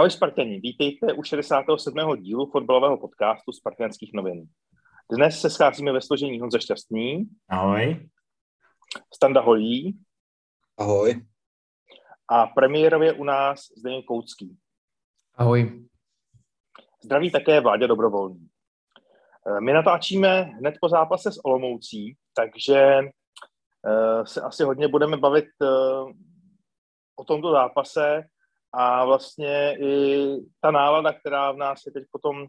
Ahoj Spartani, vítejte u 67. dílu fotbalového podcastu Spartanských novin. Dnes se scházíme ve složení Honza Šťastný, Ahoj. Standa Holí Ahoj. a premiérově u nás Zdeněk Koucký. Ahoj. Zdraví také Vláďa Dobrovolný. Eh, My natáčíme hned po zápase s Olomoucí, takže eh, se asi hodně budeme bavit eh, o tomto zápase a vlastně i ta nálada, která v nás je teď po tom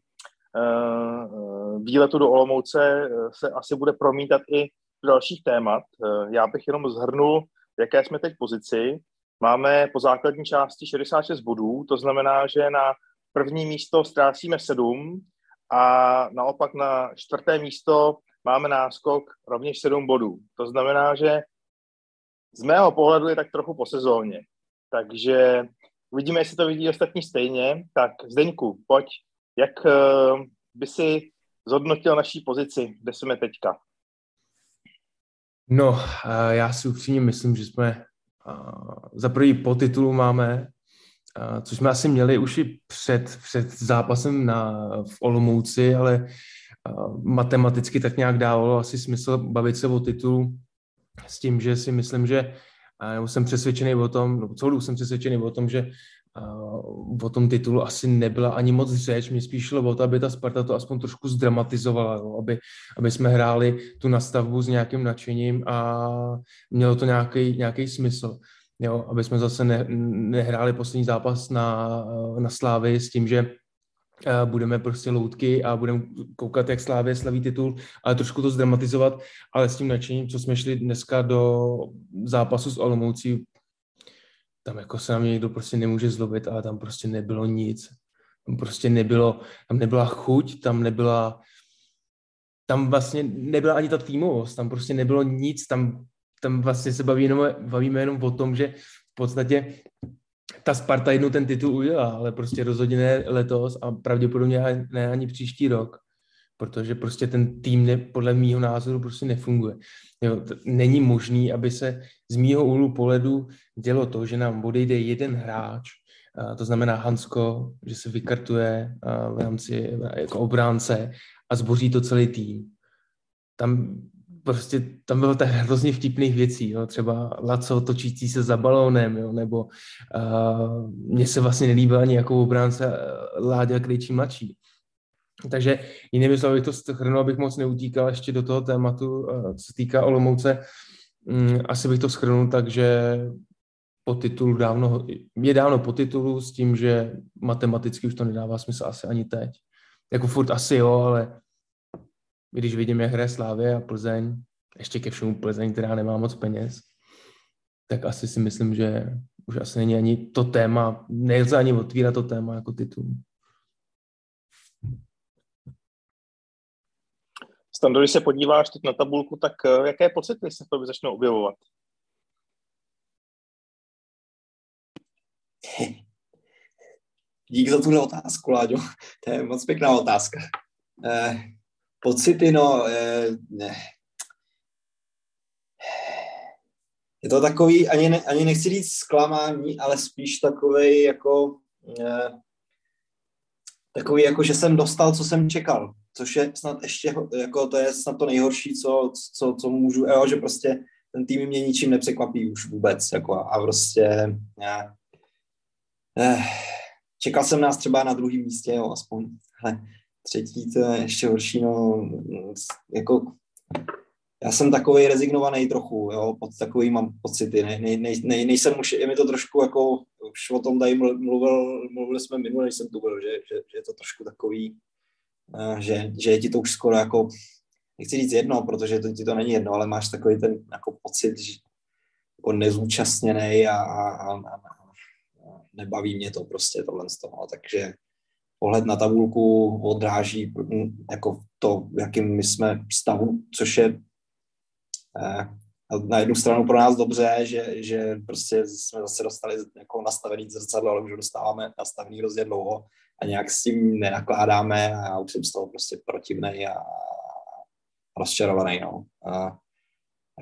výletu do Olomouce, eh, se asi bude promítat i do dalších témat. Eh, Já bych jenom zhrnul, jaké jsme teď pozici. Máme po základní části 66 bodů, to znamená, že na první místo ztrácíme 7 a naopak na čtvrté místo máme náskok rovněž 7 bodů. To znamená, že z mého pohledu je tak trochu po sezóně. Takže uvidíme, jestli to vidí ostatní stejně. Tak Zdeňku, pojď, jak eh, by si zhodnotil naší pozici, kde jsme teďka? No, eh, já si upřímně myslím, že jsme eh, za prvý po titulu máme, což jsme asi měli už i před, před zápasem na, v Olomouci, ale matematicky tak nějak dávalo asi smysl bavit se o titulu s tím, že si myslím, že nebo jsem přesvědčený o tom, nebo celou jsem přesvědčený o tom, že o tom titulu asi nebyla ani moc řeč, mě spíš šlo o to, aby ta Sparta to aspoň trošku zdramatizovala, jo? Aby, aby jsme hráli tu nastavbu s nějakým nadšením a mělo to nějaký, nějaký smysl. Jo? Aby jsme zase ne, nehráli poslední zápas na, na Slávy s tím, že budeme prostě loutky a budeme koukat, jak Slávě slaví titul, ale trošku to zdramatizovat, ale s tím nadšením, co jsme šli dneska do zápasu s Olomoucí, tam jako se na mě někdo prostě nemůže zlobit, ale tam prostě nebylo nic. Tam prostě nebylo, tam nebyla chuť, tam nebyla, tam vlastně nebyla ani ta týmovost, tam prostě nebylo nic, tam, tam vlastně se baví jenom, bavíme jenom o tom, že v podstatě ta Sparta jednou ten titul udělá, ale prostě rozhodně ne letos a pravděpodobně ne ani příští rok, protože prostě ten tým ne, podle mýho názoru prostě nefunguje. Jo, není možný, aby se z mýho úhlu pohledu dělo to, že nám odejde jeden hráč, a to znamená Hansko, že se vykartuje v rámci jako obránce a zboří to celý tým. Tam prostě tam bylo tak hrozně vtipných věcí, jo? třeba Laco točící se za balónem, jo? nebo uh, mně se vlastně nelíbil ani jako obránce Láďa Krejčí mladší. Takže jinými slovy bych to schrnul, abych moc neutíkal ještě do toho tématu, co se týká Olomouce. Um, asi bych to schrnul tak, že po titulu dávno, je dávno po titulu s tím, že matematicky už to nedává smysl asi ani teď. Jako furt asi jo, ale když vidím, jak hraje Slávě a Plzeň, ještě ke všemu Plzeň, která nemá moc peněz, tak asi si myslím, že už asi není ani to téma, nelze ani otvírat to téma jako titul. Stando, když se podíváš teď na tabulku, tak jaké pocity se v tobě začnou objevovat? Dík za tuhle otázku, Láďo. To je moc pěkná otázka. Eh, pocity, no, eh, ne. Je to takový, ani, ne, ani nechci říct zklamání, ale spíš takový jako eh, takový jako, že jsem dostal, co jsem čekal, což je snad ještě, jako to je snad to nejhorší, co, co, co můžu, jo, že prostě ten tým mě ničím nepřekvapí už vůbec, jako a prostě já, eh, čekal jsem nás třeba na druhém místě, jo, aspoň, hele, třetí to je ještě horší, no, jako já jsem takový rezignovaný trochu, jo, pod takový mám pocity, ne, ne, ne, ne, nejsem už, je mi to trošku jako, už o tom tady mluvil, mluvili jsme minule, než jsem tu byl, že, že, že je to trošku takový, že, že je ti to už skoro jako, nechci říct jedno, protože to, ti to není jedno, ale máš takový ten jako pocit, že, jako nezúčastněný a, a, a, a nebaví mě to prostě tohle z toho. Takže pohled na tabulku odráží jako to, v jakým my jsme stavu, což je eh, na jednu stranu pro nás dobře, že, že prostě jsme zase dostali jako nastavený zrcadlo, ale už dostáváme nastavený hrozně dlouho a nějak s tím nenakládáme a já už jsem z toho prostě protivnej a rozčarovaný. No. A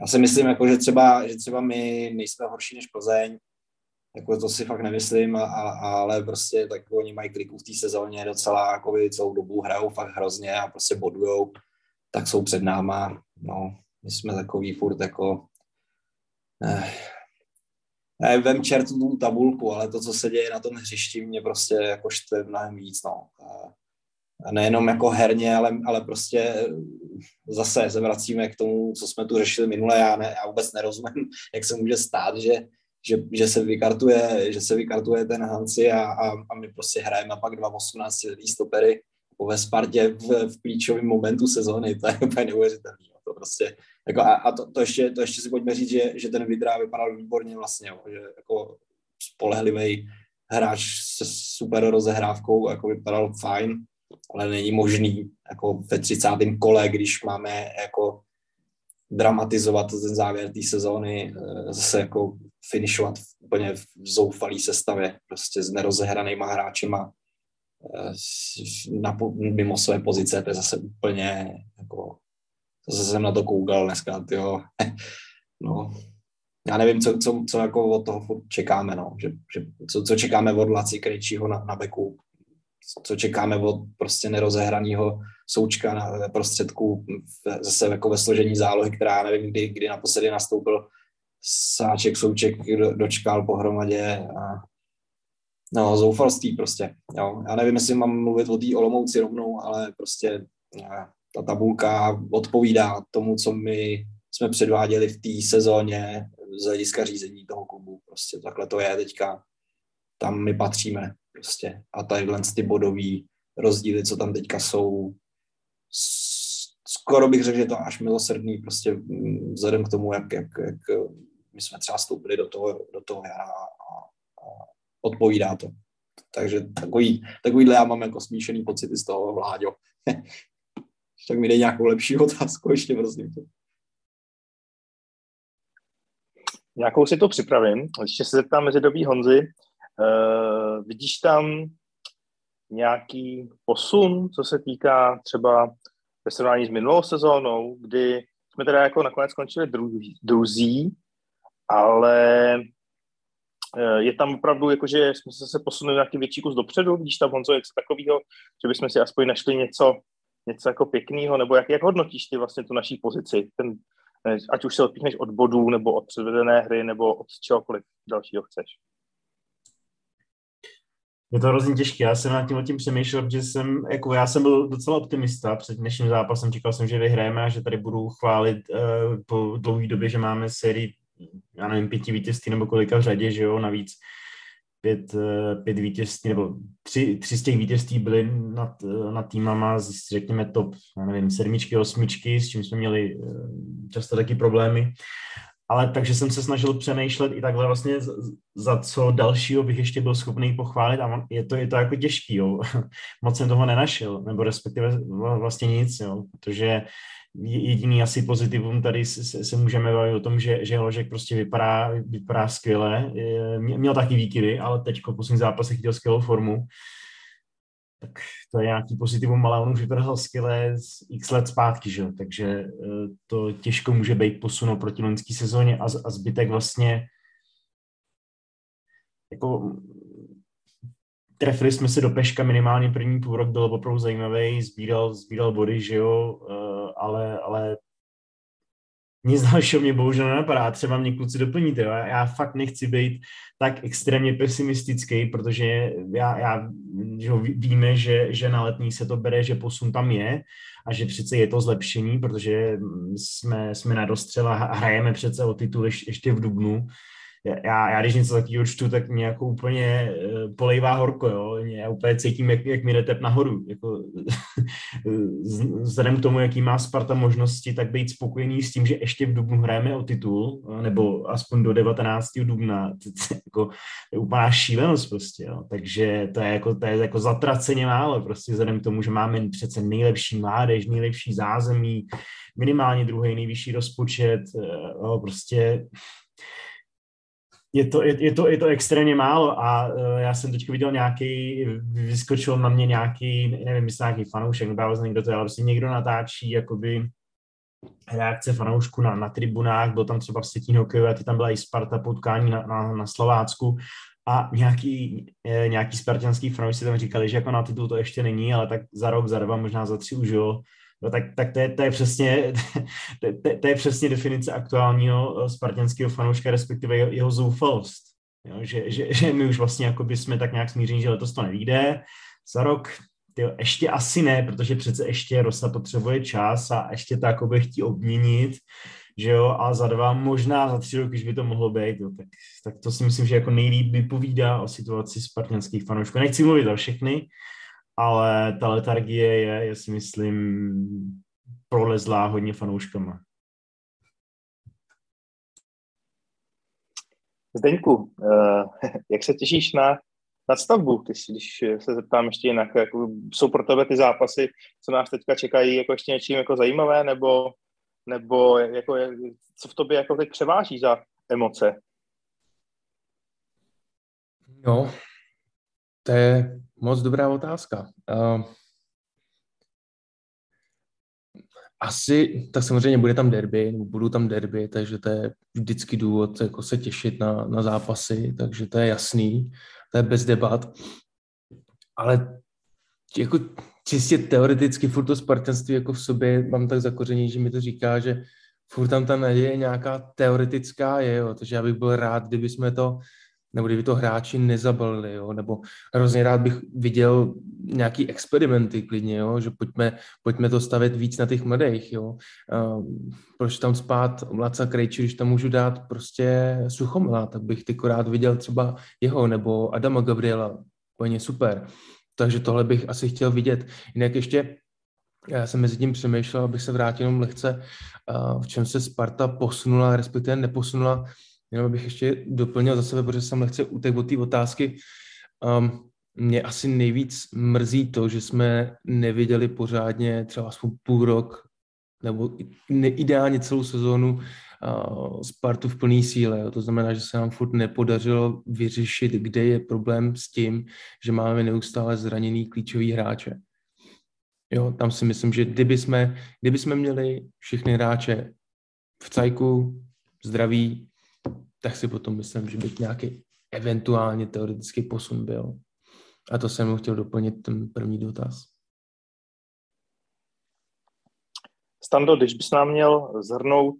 já si myslím, jako, že, třeba, že třeba my nejsme horší než Plzeň, jako to si fakt nemyslím, a, a, ale prostě tak oni mají kliku v té sezóně docela, jako celou dobu hrajou fakt hrozně a prostě bodujou, tak jsou před náma, no, my jsme takový furt jako, eh, ne, vem čertu tu tabulku, ale to, co se děje na tom hřišti, mě prostě jako štve mnohem víc, no. A nejenom jako herně, ale, ale prostě zase se vracíme k tomu, co jsme tu řešili minule, já, ne, já vůbec nerozumím, jak se může stát, že, že, že se vykartuje, že se vykartuje ten Hansi a, a, a my prostě hrajeme pak dva 18 stopery ve Spartě v, v klíčovém momentu sezóny, to je úplně neuvěřitelné. To prostě, jako a, a to, to, ještě, to ještě si pojďme říct, že, že ten Vidra vypadal výborně vlastně, jo, že jako spolehlivý hráč se super rozehrávkou, jako vypadal fajn, ale není možný jako ve 30. kole, když máme jako dramatizovat ten závěr té sezóny, eh, zase jako finišovat úplně v zoufalý sestavě, prostě s nerozehranýma hráčima eh, na, mimo své pozice, to je zase úplně jako, zase jsem na to koukal dneska, jo. no, já nevím, co, co, co jako od toho čekáme, no, že, že co, co čekáme od Laci Krejčího na, na beku, co čekáme od prostě nerozehraného součka na prostředku zase jako ve složení zálohy, která nevím, kdy, kdy naposledy nastoupil Sáček, Souček dočkal pohromadě a no, zoufalství prostě. Jo. Já nevím, jestli mám mluvit o té Olomouci rovnou, ale prostě ta tabulka odpovídá tomu, co my jsme předváděli v té sezóně z hlediska řízení toho klubu. Prostě takhle to je teďka. Tam my patříme prostě. A tadyhle ty bodové rozdíly, co tam teďka jsou, skoro bych řekl, že to až milosrdný prostě mm, vzhledem k tomu, jak, jak, jak my jsme třeba stoupili do toho, do toho jara a, a odpovídá to. Takže takový, takovýhle já mám jako smíšený pocity z toho, Vláďo. tak mi dej nějakou lepší otázku ještě, prosím. Nějakou si to připravím. Ještě se zeptám mezi dobí Honzy. Uh, vidíš tam nějaký posun, co se týká třeba ve srovnání s minulou sezónou, kdy jsme teda jako nakonec skončili druzí, ale eh, je tam opravdu, jakože jsme se, posunuli nějaký větší kus dopředu, když tam Honzo něco takového, že bychom si aspoň našli něco, něco jako pěkného, nebo jak, jak hodnotíš ty vlastně tu naší pozici, ten, eh, ať už se odpíchneš od bodů, nebo od předvedené hry, nebo od čehokoliv dalšího chceš. Je to hrozně těžké. Já jsem nad tím, tím přemýšlel, protože jsem, jako já jsem byl docela optimista před dnešním zápasem. Čekal jsem, že vyhrajeme a že tady budu chválit uh, po dlouhé době, že máme sérii, já nevím, pěti vítězství nebo kolika v řadě, že jo, navíc pět, uh, pět vítězství, nebo tři, tři z těch vítězství byly nad, uh, nad týmama, z, řekněme top, já nevím, sedmičky, osmičky, s čím jsme měli často taky problémy ale takže jsem se snažil přemýšlet i takhle vlastně za co dalšího bych ještě byl schopný pochválit a je to, je to jako těžký, jo. moc jsem toho nenašel, nebo respektive vlastně nic, jo, protože jediný asi pozitivum tady se, se můžeme bavit o tom, že, že Ložek prostě vypadá, vypadá skvěle, měl taky výkyvy, ale teď po posledních zápasech chtěl skvělou formu, tak to je nějaký pozitivum, ale on už vypadal skvěle z x let zpátky, že? takže eh, to těžko může být posunout proti loňské sezóně a, a zbytek vlastně jako trefili jsme se do Peška minimálně první půl rok, byl opravdu zajímavý, sbíral, sbíral body, že jo, eh, ale, ale nic dalšího mě bohužel nenapadá. Třeba mě kluci doplníte. Jo? Já fakt nechci být tak extrémně pesimistický, protože já, já že víme, že, že na letní se to bere, že posun tam je a že přece je to zlepšení, protože jsme, jsme na dostřel a hrajeme přece o titul ještě v Dubnu. Já, já když něco takového čtu, tak mě jako úplně uh, polejvá horko, jo. Já úplně cítím, jak, jak mi jde tep nahoru. Jako, vzhledem k tomu, jaký má Sparta možnosti, tak být spokojený s tím, že ještě v Dubnu hrajeme o titul, nebo aspoň do 19. dubna. To je, jako, úplná šílenost prostě, jo. Takže to je jako, to je jako zatraceně málo, prostě vzhledem k tomu, že máme přece nejlepší mládež, nejlepší zázemí, minimálně druhý nejvyšší rozpočet, eh, jo, prostě je to, je, je, to, je to extrémně málo a uh, já jsem teď viděl nějaký, vyskočil na mě nějaký, nevím, myslím nějaký fanoušek, nebo já někdo to ale prostě někdo natáčí jakoby reakce fanoušku na, na tribunách, byl tam třeba v Stětín hokejové, ty tam byla i Sparta potkání na, na, na Slovácku. A nějaký, eh, nějaký spartianský fanoušci tam říkali, že jako na titul to ještě není, ale tak za rok, za dva, možná za tři už jo, No, tak, tak to, je, to, je přesně, to, to, je přesně definice aktuálního eh, spartanského fanouška, respektive jeho, jeho zoufalost. Jo, že, že, že, my už vlastně jsme tak nějak smíření, že letos to nevíde. Za rok tyjo, ještě asi ne, protože přece ještě Rosa potřebuje čas a ještě to jako by chtí obměnit, že jo, a za dva, možná za tři roky, když by to mohlo být, jo, tak, tak to si myslím, že jako nejlíp vypovídá o situaci spartanských fanoušků. Nechci mluvit o všechny, ale ta letargie je, je si myslím, prolezlá hodně fanouškama. Zdeňku, eh, jak se těšíš na nadstavbu? Ty si, když se zeptám ještě jinak, jako jsou pro tebe ty zápasy, co nás teďka čekají, jako ještě něčím jako zajímavé, nebo, nebo jako, co v tobě jako teď převáží za emoce? No, to je moc dobrá otázka. Uh, asi, tak samozřejmě bude tam derby, nebo budou tam derby, takže to je vždycky důvod jako se těšit na, na zápasy, takže to je jasný, to je bez debat. Ale jako čistě teoreticky furt to spartanství jako v sobě mám tak zakoření, že mi to říká, že furt tam ta naděje nějaká teoretická je, jo, takže já bych byl rád, kdyby jsme to nebo kdyby to hráči nezabalili, jo? nebo hrozně rád bych viděl nějaký experimenty klidně, jo? že pojďme, pojďme to stavět víc na těch mladých, jo? Uh, proč tam spát Laca Krejči, když tam můžu dát prostě Suchomila, tak bych ty rád viděl třeba jeho, nebo Adama Gabriela, úplně super. Takže tohle bych asi chtěl vidět. Jinak ještě já jsem mezi tím přemýšlel, abych se vrátil jenom lehce, uh, v čem se Sparta posunula, respektive neposunula Jenom bych ještě doplnil za sebe, protože jsem lehce utek od té otázky. Um, mě asi nejvíc mrzí to, že jsme neviděli pořádně třeba aspoň půl rok nebo ideálně celou sezónu uh, Spartu v plné síle. To znamená, že se nám furt nepodařilo vyřešit, kde je problém s tím, že máme neustále zraněný klíčový hráče. Jo, tam si myslím, že kdyby jsme, kdyby jsme měli všechny hráče v cajku, zdraví, tak si potom myslím, že by nějaký eventuálně teoretický posun byl. A to jsem chtěl doplnit ten první dotaz. Stando, když bys nám měl zhrnout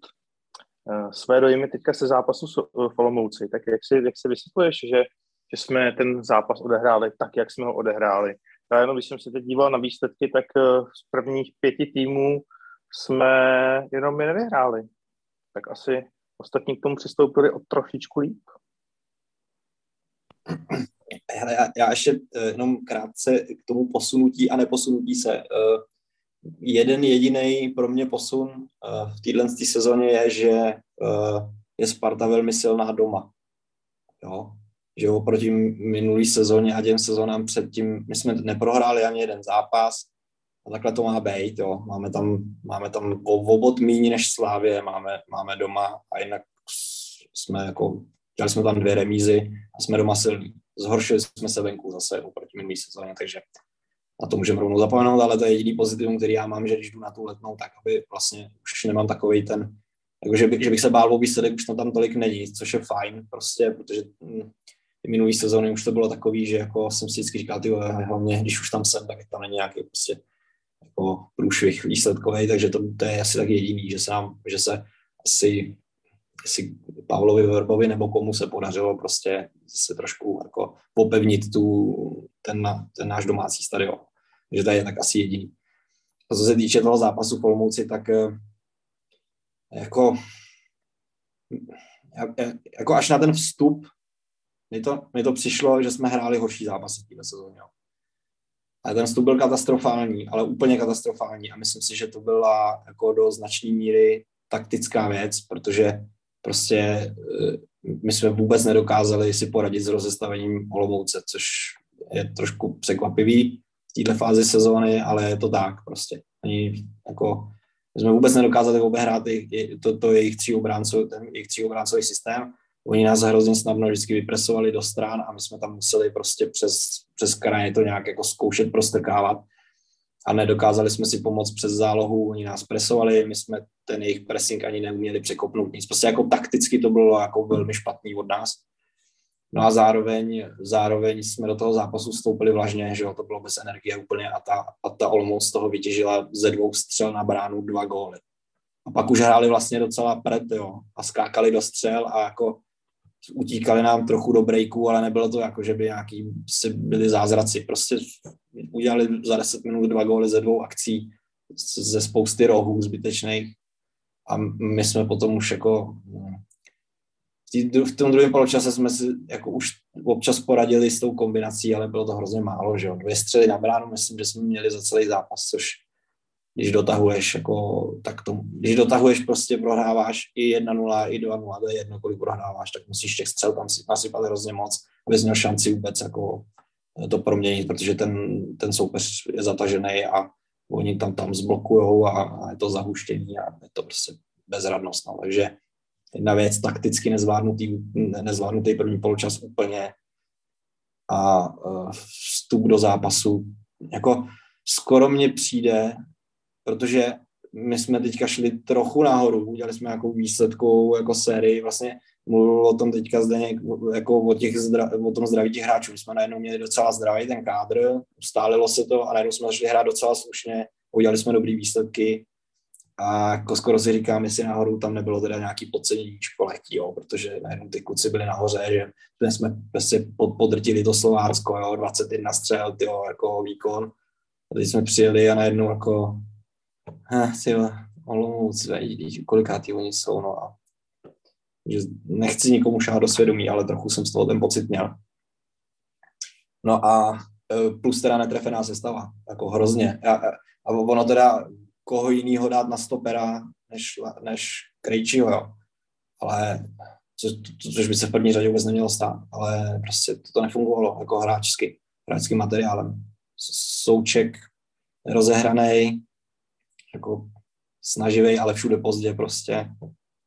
uh, své dojmy teďka se zápasu s uh, Olomouci, tak jak si, jak si vysvětluješ, že, že jsme ten zápas odehráli tak, jak jsme ho odehráli? Já jenom, když jsem se teď díval na výsledky, tak uh, z prvních pěti týmů jsme jenom je nevyhráli. Tak asi ostatní k tomu přistoupili o trošičku líp. Hele, já, já ještě eh, jenom krátce k tomu posunutí a neposunutí se. Eh, jeden jediný pro mě posun eh, v téhle sezóně je, že je Sparta velmi silná doma. Jo? Že oproti minulý sezóně a těm sezónám předtím, my jsme neprohráli ani jeden zápas, a takhle to má být, jo. Máme tam, máme tam obod míní než Slávě, máme, máme doma a jinak jsme jako, dělali jsme tam dvě remízy a jsme doma silní. Zhoršili jsme se venku zase oproti minulý sezóně, takže na to můžeme rovnou zapomenout, ale to je jediný pozitivum, který já mám, že když jdu na tu letnou, tak aby vlastně už nemám takový ten, jako že, by, že bych se bál o výsledek, už tam, tam tolik není, což je fajn, prostě, protože hm, minulý sezóny už to bylo takový, že jako jsem si vždycky říkal, ty hlavně, když už tam jsem, tak tam není nějaký prostě jako průšvih výsledkový, takže to, to je asi tak jediný, že se, nám, že se asi, asi Pavlovi Verbovi nebo komu se podařilo prostě se trošku jako popevnit tu, ten, ten náš domácí stadion. Takže to je tak asi jediný. A co se týče toho zápasu v Olomouci, tak eh, jako jako až na ten vstup mi to, mi to přišlo, že jsme hráli horší zápasy této sezóně. Ale ten vstup byl katastrofální, ale úplně katastrofální a myslím si, že to byla jako do značné míry taktická věc, protože prostě eh, my jsme vůbec nedokázali si poradit s rozestavením Olomouce, což je trošku překvapivý v této fázi sezóny, ale je to tak prostě. Ani jako, my jsme vůbec nedokázali obehrát to, to jejich tří obránců, ten jejich tří obráncový systém. Oni nás hrozně snadno vždycky vypresovali do stran a my jsme tam museli prostě přes, přes kraje to nějak jako zkoušet prostrkávat a nedokázali jsme si pomoct přes zálohu, oni nás presovali, my jsme ten jejich pressing ani neuměli překopnout nic. Prostě jako takticky to bylo jako velmi špatný od nás. No a zároveň, zároveň jsme do toho zápasu vstoupili vlažně, že jo, to bylo bez energie úplně a ta, a ta Olomouc z toho vytěžila ze dvou střel na bránu dva góly. A pak už hráli vlastně docela pred, jo, a skákali do střel a jako utíkali nám trochu do breaku, ale nebylo to jako, že by nějaký si byli zázraci. Prostě udělali za 10 minut dva góly ze dvou akcí ze spousty rohů zbytečných a my jsme potom už jako v tom druhém poločase jsme si jako už občas poradili s tou kombinací, ale bylo to hrozně málo, že jo. Dvě střely na bránu, myslím, že jsme měli za celý zápas, což když dotahuješ, jako, tak to, když dotahuješ, prostě prohráváš i 1-0, i 2-0, to je jedno, kolik prohráváš, tak musíš těch střel tam si nasypat hrozně moc, abys měl šanci vůbec jako to proměnit, protože ten, ten soupeř je zatažený a oni tam tam zblokujou a, a je to zahuštění a je to prostě bezradnost. No. Takže jedna věc, takticky nezvládnutý, nezvládnutý první poločas úplně a uh, vstup do zápasu. Jako skoro mně přijde, protože my jsme teďka šli trochu nahoru, udělali jsme jako výsledkou jako sérii, vlastně mluvil o tom teďka zde jako o, těch zdra, o tom zdraví těch hráčů. Jsme najednou měli docela zdravý ten kádr, ustálilo se to a najednou jsme začali hrát docela slušně, udělali jsme dobrý výsledky a jako skoro si říkám, jestli nahoru tam nebylo teda nějaký podcenění školetí, jo, protože najednou ty kluci byli nahoře, že jsme prostě podrtili to Slovácko, jo, 21 střel, tyjo, jako výkon. A teď jsme přijeli a najednou jako Ty Olomouc, vidíš, kolikátý oni jsou, no a že nechci nikomu šát do svědomí, ale trochu jsem z toho ten pocit měl. No a eh, plus teda netrefená sestava, jako hrozně. A, a ono teda koho jinýho dát na stopera, než, než Krejčího, jo. Ale co, což by se v první řadě vůbec nemělo stát, ale prostě to, to nefungovalo jako hráčsky, hráčským materiálem. Souček rozehraný, jako snaživý, ale všude pozdě prostě.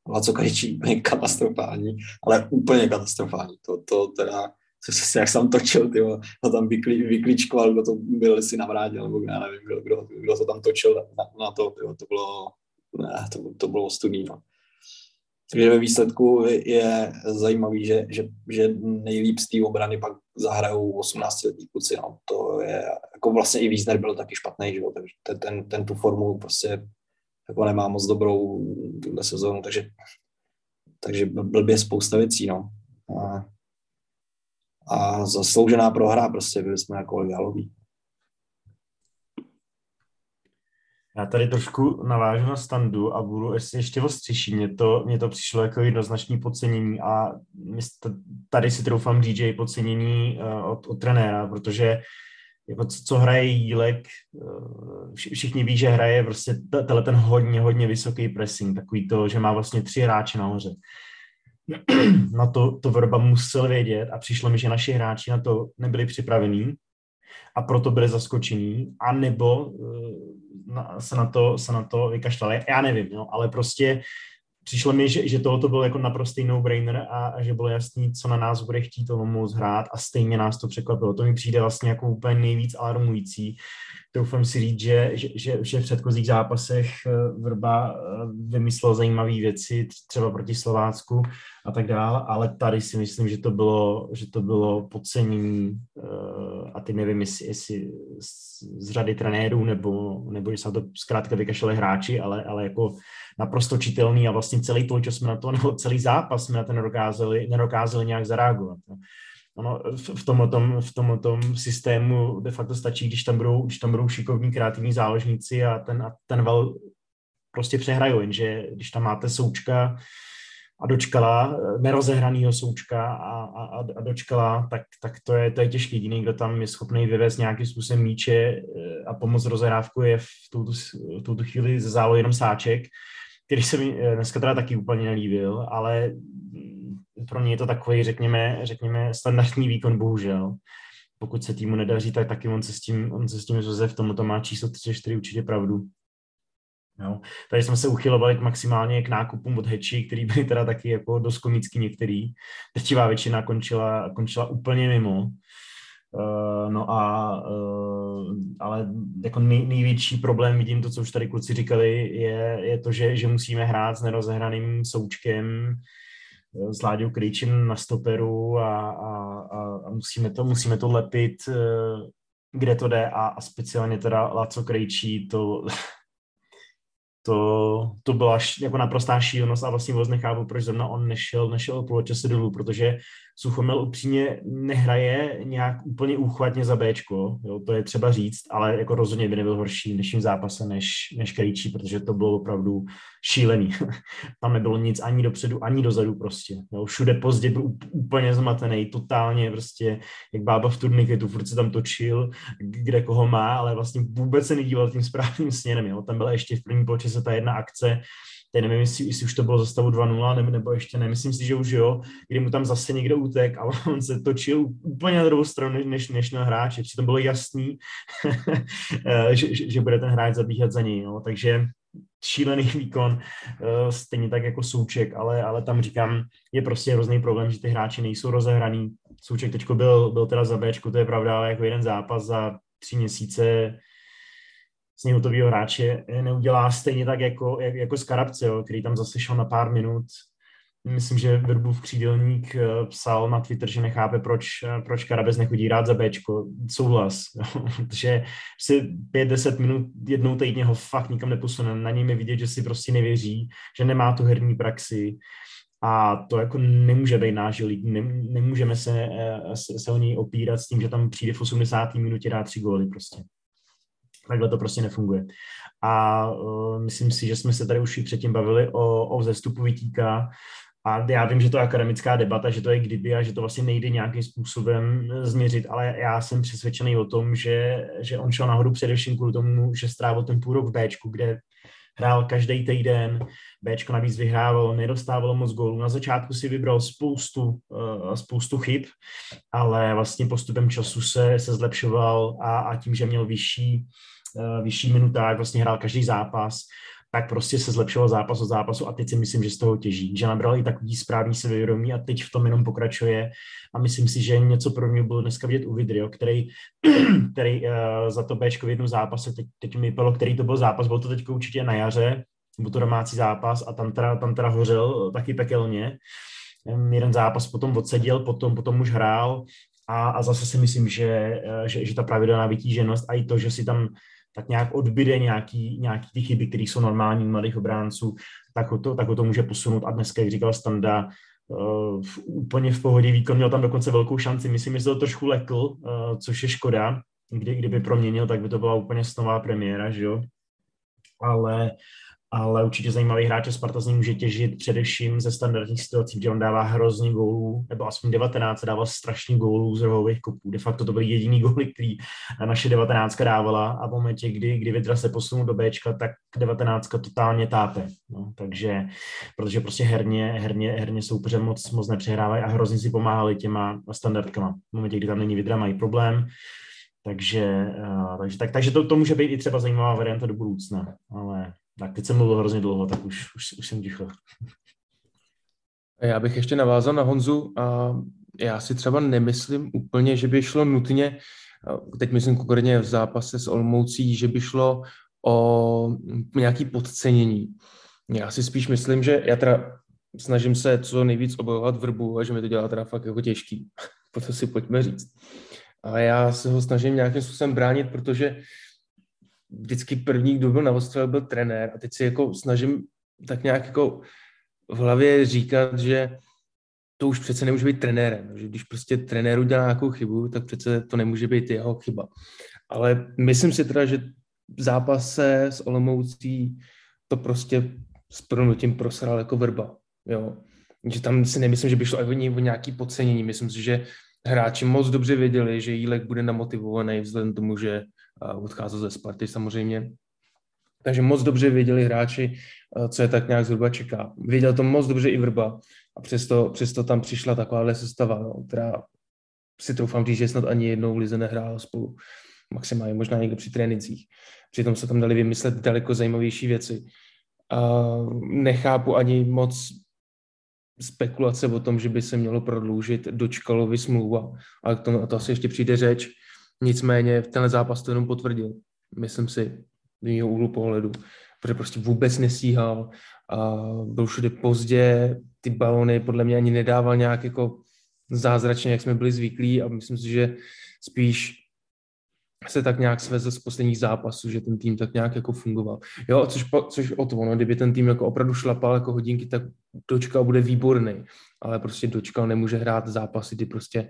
Laco Krejčí úplně katastrofální, ale úplně katastrofální. To, to teda, co se jak jsem točil, ty ho tam vyklí, vyklíčkoval, kdo to byl, si navrátil, nebo já nevím, kdo, kdo, kdo to tam točil na, na to, tyjo, to bylo, ne, to, to bylo studný, no. Takže ve výsledku je zajímavý, že, že, že nejlíp z té obrany pak zahrajou 18 letí kluci. No. To je, jako vlastně i Wiesner byl taky špatný, že jo? takže ten, ten, ten, tu formu prostě jako nemá moc dobrou tuhle sezónu, takže, takže blbě spousta věcí. No. A, a zasloužená prohra, prostě byli jsme jako legaloví. Já tady trošku navážu na standu a budu ještě, ještě ostřejší. Mně to, mně to přišlo jako jednoznačné podcenění a tady si troufám DJ podcenění uh, od, od trenéra, protože jako co, co hraje Jílek, uh, všichni ví, že hraje prostě tenhle ten hodně, hodně vysoký pressing, takový to, že má vlastně tři hráče nahoře. na to, to Vrba musel vědět a přišlo mi, že naši hráči na to nebyli připravení a proto byli zaskočení, anebo uh, na, se, na to, se na to vykašlali. Já nevím, no, ale prostě přišlo mi, že, že tohle byl jako naprostý no-brainer a, a že bylo jasný, co na nás bude chtít Olomouc hrát a stejně nás to překvapilo. To mi přijde vlastně jako úplně nejvíc alarmující. Doufám si říct, že, že, že, že v předchozích zápasech eh, Vrba eh, vymyslel zajímavé věci, třeba proti Slovácku a tak dále, ale tady si myslím, že to bylo, že to bylo podcenění eh, a ty nevím, jestli, jestli z řady trenérů nebo, nebo že se to zkrátka vykašlali hráči, ale, ale jako naprosto čitelný a vlastně celý to, co jsme na to, nebo celý zápas jsme na to nedokázali, nedokázali nějak zareagovat. No. Ono, v, tom, v tom, systému de facto stačí, když tam budou, když tam budou šikovní kreativní záložníci a ten, a ten val prostě přehrajou, jenže když tam máte součka a dočkala nerozehranýho součka a, a, a dočkala, tak, tak to, je, to je těžký. Jediný, kdo tam je schopný vyvést nějakým způsobem míče a pomoct rozehrávku je v tuto, v tuto chvíli ze zálo jenom sáček, který se mi dneska teda taky úplně nelíbil, ale pro mě je to takový, řekněme, řekněme, standardní výkon, bohužel. Pokud se týmu nedaří, tak taky on se s tím, on se s tím Josef tomu to má číslo 34 určitě pravdu. Jo. Tady jsme se uchylovali maximálně k nákupům od Heči, který byly teda taky jako dost komický některý. Drtivá většina končila, končila úplně mimo. Uh, no a uh, ale jako nej, největší problém vidím to, co už tady kluci říkali, je, je to, že, že musíme hrát s nerozehraným součkem s Láďou Krejčem na stoperu a, a, a, musíme, to, musíme to lepit, eh, kde to jde a, a speciálně teda Laco Krejčí, to, to, to byla jako naprostá šílenost a vlastně vůbec nechápu, proč zrovna on nešel, nešel poločase dolů, protože Suchomil upřímně nehraje nějak úplně úchvatně za Bčko, jo, to je třeba říct, ale jako rozhodně by nebyl horší v dnešním zápase než, než Krejčí, protože to bylo opravdu šílený. Tam nebylo nic ani dopředu, ani dozadu prostě. Jo. Všude pozdě byl úplně zmatený, totálně prostě, jak bába v turniketu, furt se tam točil, kde koho má, ale vlastně vůbec se nedíval tím správným směrem. Jo. Tam byla ještě v první poločase ta jedna akce, teď nevím, jestli, jestli už to bylo za stavu 2-0, nebo, nebo ještě ne, myslím si, že už jo, kdy mu tam zase někdo utek a on se točil úplně na druhou stranu než, než na hráče, přitom bylo jasný, že, že, že, bude ten hráč zabíhat za něj, no. takže šílený výkon, eh, stejně tak jako Souček, ale, ale tam říkám, je prostě hrozný problém, že ty hráči nejsou rozehraný. Souček teď byl, byl teda za Bčku, to je pravda, ale jako jeden zápas za tři měsíce z něj hráče neudělá stejně tak jako, jako Skarabce, jo, který tam zase šel na pár minut. Myslím, že Verbův křídelník eh, psal na Twitter, že nechápe, proč, eh, proč Karabes nechodí rád za Bčko. Souhlas, protože si 5-10 minut jednou týdně ho fakt nikam neposune. Na něm je vidět, že si prostě nevěří, že nemá tu herní praxi. A to jako nemůže být nážilý, nemůžeme se, eh, se, se o něj opírat s tím, že tam přijde v 80. minutě dá tři góly prostě. Takhle to prostě nefunguje. A uh, myslím si, že jsme se tady už i předtím bavili o, o vzestupu Vítíka, a já vím, že to je akademická debata, že to je kdyby a že to vlastně nejde nějakým způsobem změřit, ale já jsem přesvědčený o tom, že, že on šel nahoru především kvůli tomu, že strávil ten půl rok v Bčku, kde hrál každý týden, Bčko navíc vyhrával, nedostávalo moc gólů. Na začátku si vybral spoustu, uh, spoustu chyb, ale vlastně postupem času se, se zlepšoval a, a tím, že měl vyšší, uh, vyšší minuták, vlastně hrál každý zápas, tak prostě se zlepšoval zápas od zápasu a teď si myslím, že z toho těží, že nabral i takový správný sebevědomí a teď v tom jenom pokračuje. A myslím si, že něco pro mě bylo dneska vidět u Vidrio, který, který uh, za to Bčko v jednom zápase, teď, teď mi vypadlo, který to byl zápas, byl to teď určitě na jaře, byl to domácí zápas a tam teda, tam teda hořel taky pekelně. Jeden zápas potom odseděl, potom, potom už hrál. A, a zase si myslím, že, eh, že, že ta pravidelná vytíženost a i to, že si tam tak nějak odbyde nějaký, nějaký ty chyby, které jsou normální mladých obránců, tak ho, to, tak ho to může posunout. A dneska, jak říkal Standa, uh, úplně v pohodě výkon, měl tam dokonce velkou šanci. Myslím, že to trošku lekl, uh, což je škoda. Kdy, kdyby proměnil, tak by to byla úplně snová premiéra, že jo? Ale ale určitě zajímavý hráč Sparta z ní může těžit především ze standardních situací, kde on dává hrozně gólů, nebo aspoň 19 dával strašně gólů z rohových kopů. De facto to byl jediný góly, který naše 19 dávala a v momentě, kdy, kdy Vidra se posunul do Bčka, tak 19 totálně tápe. No, takže, protože prostě herně, herně, herně soupeře moc, moc nepřehrávají a hrozně si pomáhali těma standardkama. V momentě, kdy tam není Vidra, mají problém. Takže, uh, takže, tak, takže to, to může být i třeba zajímavá varianta do budoucna, ale tak teď jsem mluvil hrozně dlouho, tak už, už, už jsem ticho. Já bych ještě navázal na Honzu a já si třeba nemyslím úplně, že by šlo nutně, teď myslím konkrétně v zápase s Olmoucí, že by šlo o nějaký podcenění. Já si spíš myslím, že já teda snažím se co nejvíc obojovat vrbu a že mi to dělá teda fakt jako těžký. to si pojďme říct. A já se ho snažím nějakým způsobem bránit, protože vždycky první, kdo byl na ostrově, byl trenér a teď si jako snažím tak nějak jako v hlavě říkat, že to už přece nemůže být trenérem, že když prostě trenér udělá nějakou chybu, tak přece to nemůže být jeho chyba. Ale myslím si teda, že v zápase s Olomoucí to prostě s pronutím prosral jako vrba. Jo. že tam si nemyslím, že by šlo o nějaký podcenění. Myslím si, že hráči moc dobře věděli, že Jílek bude namotivovaný vzhledem tomu, že odcházel ze Sparty samozřejmě. Takže moc dobře věděli hráči, co je tak nějak zhruba čeká. Věděl to moc dobře i Vrba a přesto, přesto tam přišla takováhle sestava, no, která si troufám říct, že snad ani jednou lize nehrála spolu. Maximálně možná někdo při trénincích. Přitom se tam dali vymyslet daleko zajímavější věci. A nechápu ani moc spekulace o tom, že by se mělo prodloužit do Čkalovi smlouva, ale to, to asi ještě přijde řeč. Nicméně tenhle zápas to jenom potvrdil. Myslím si, z mého úhlu pohledu, protože prostě vůbec nesíhal a byl všude pozdě, ty balony podle mě ani nedával nějak jako zázračně, jak jsme byli zvyklí a myslím si, že spíš se tak nějak svezl z posledních zápasů, že ten tým tak nějak jako fungoval. Jo, což, což o to, no, kdyby ten tým jako opravdu šlapal jako hodinky, tak dočkal bude výborný, ale prostě dočkal nemůže hrát zápasy, kdy prostě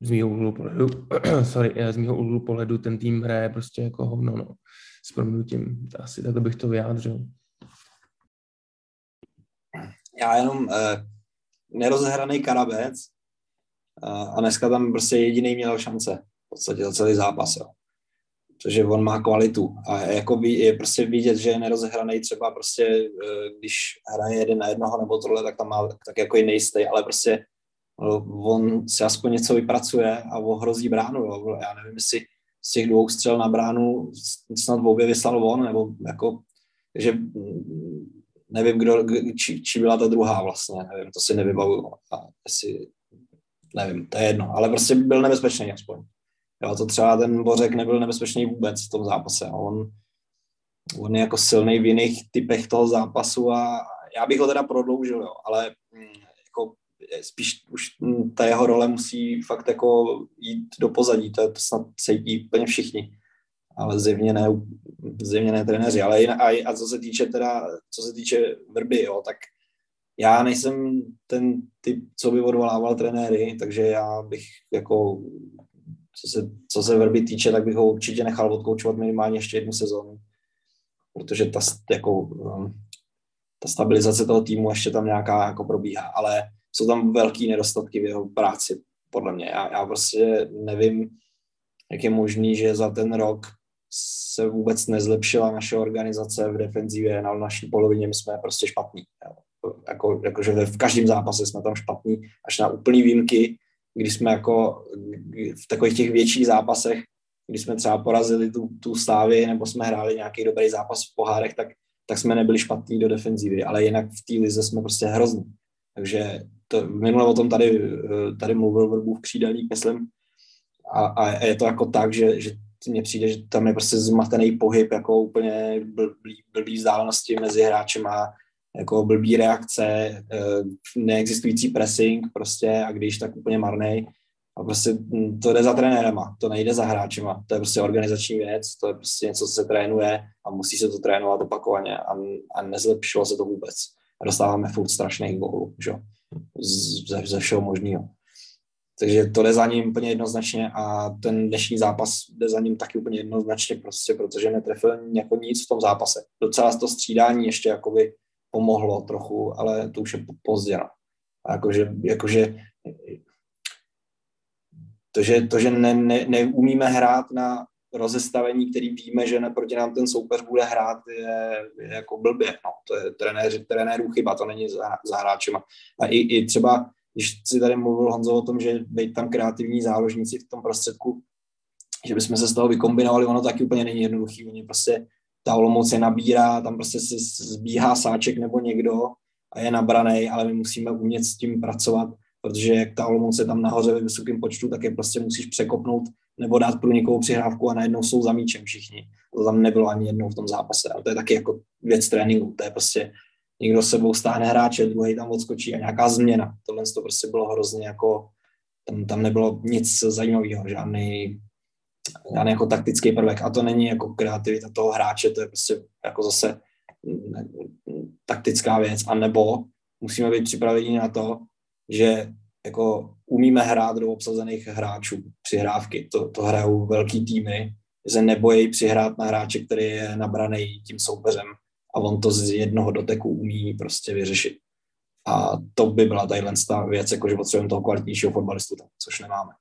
z mého úhlu pohledu, sorry, z mého úhlu pohledu ten tým hraje prostě jako hovno, no. S proměnutím, asi tak bych to vyjádřil. Já jenom eh, nerozehraný karabec eh, a dneska tam prostě jediný měl šance v podstatě za celý zápas, jo protože on má kvalitu a jako je prostě vidět, že je nerozehraný třeba prostě, eh, když hraje jeden na jednoho nebo tohle, tak tam má tak jako i nejistý, ale prostě eh, on si aspoň něco vypracuje a ohrozí bránu. Jo. Já nevím, jestli z těch dvou střel na bránu snad obě vyslal on, nebo jako, že mm, nevím, kdo, či, či byla ta druhá vlastně, nevím, to si nevybavuju. A jestli, nevím, to je jedno, ale prostě byl nebezpečný aspoň. Jo, to třeba ten Bořek nebyl nebezpečný vůbec v tom zápase. On, on je jako silný v jiných typech toho zápasu a já bych ho teda prodloužil, jo, ale mm, spíš už ta jeho role musí fakt jako jít do pozadí, to, to snad cítí úplně všichni, ale zjevně ne, zjevně ne trenéři, ale a, a co se týče teda, co se týče vrby, jo, tak já nejsem ten typ, co by odvolával trenéry, takže já bych jako co se, co se Verby týče, tak bych ho určitě nechal odkoučovat minimálně ještě jednu sezónu, protože ta, jako, um, ta stabilizace toho týmu ještě tam nějaká jako probíhá, ale jsou tam velký nedostatky v jeho práci, podle mě. Já, já prostě nevím, jak je možný, že za ten rok se vůbec nezlepšila naše organizace v defenzivě, na naší polovině my jsme prostě špatní. Jako, jakože v každém zápase jsme tam špatní, až na úplný výjimky, když jsme jako v takových těch větších zápasech, když jsme třeba porazili tu, tu stávy nebo jsme hráli nějaký dobrý zápas v pohárech, tak, tak jsme nebyli špatní do defenzívy, ale jinak v té lize jsme prostě hrozní. Takže to, minule o tom tady, tady mluvil Vrbův křídelník, myslím, a, a je to jako tak, že, že mně přijde, že tam je prostě zmatený pohyb, jako úplně blbý, blbý vzdálenosti mezi hráčem a jako blbý reakce, eh, neexistující pressing prostě a když tak úplně marnej. A prostě hm, to jde za trenérema, to nejde za hráčema. To je prostě organizační věc, to je prostě něco, co se trénuje a musí se to trénovat opakovaně a, a nezlepšilo se to vůbec. A dostáváme furt strašných gólů, že? Ze, ze všeho možného. Takže to jde za ním úplně jednoznačně a ten dnešní zápas jde za ním taky úplně jednoznačně prostě, protože netrefil jako nic v tom zápase. Docela to střídání ještě jakoby pomohlo trochu, ale to už je pozdě. No. A jakože, jakože to, že, to, že ne, ne, neumíme hrát na rozestavení, který víme, že proti nám ten soupeř bude hrát, je, je jako blbě. No. To je trenéři, trenérů chyba, to není za, za hráčema. A i, i třeba, když si tady mluvil Honzo o tom, že být tam kreativní záložníci v tom prostředku, že bychom se z toho vykombinovali, ono taky úplně není jednoduchý. Oni prostě ta Olomouc je nabírá, tam prostě si zbíhá sáček nebo někdo a je nabraný, ale my musíme umět s tím pracovat, protože jak ta Olomouc je tam nahoře ve vysokém počtu, tak je prostě musíš překopnout nebo dát pro někoho přihrávku a najednou jsou za míčem všichni. To tam nebylo ani jednou v tom zápase. A to je taky jako věc tréninku. To je prostě někdo sebou stáhne hráče, druhý tam odskočí a nějaká změna. Tohle to prostě bylo hrozně jako, tam, tam nebylo nic zajímavého, žádný žádný jako taktický prvek. A to není jako kreativita toho hráče, to je prostě jako zase taktická věc. A nebo musíme být připraveni na to, že jako umíme hrát do obsazených hráčů přihrávky. To, to hrajou velký týmy, že nebojí přihrát na hráče, který je nabraný tím soupeřem a on to z jednoho doteku umí prostě vyřešit. A to by byla tadyhle ta věc, jako že potřebujeme toho kvalitnějšího fotbalistu, což nemáme.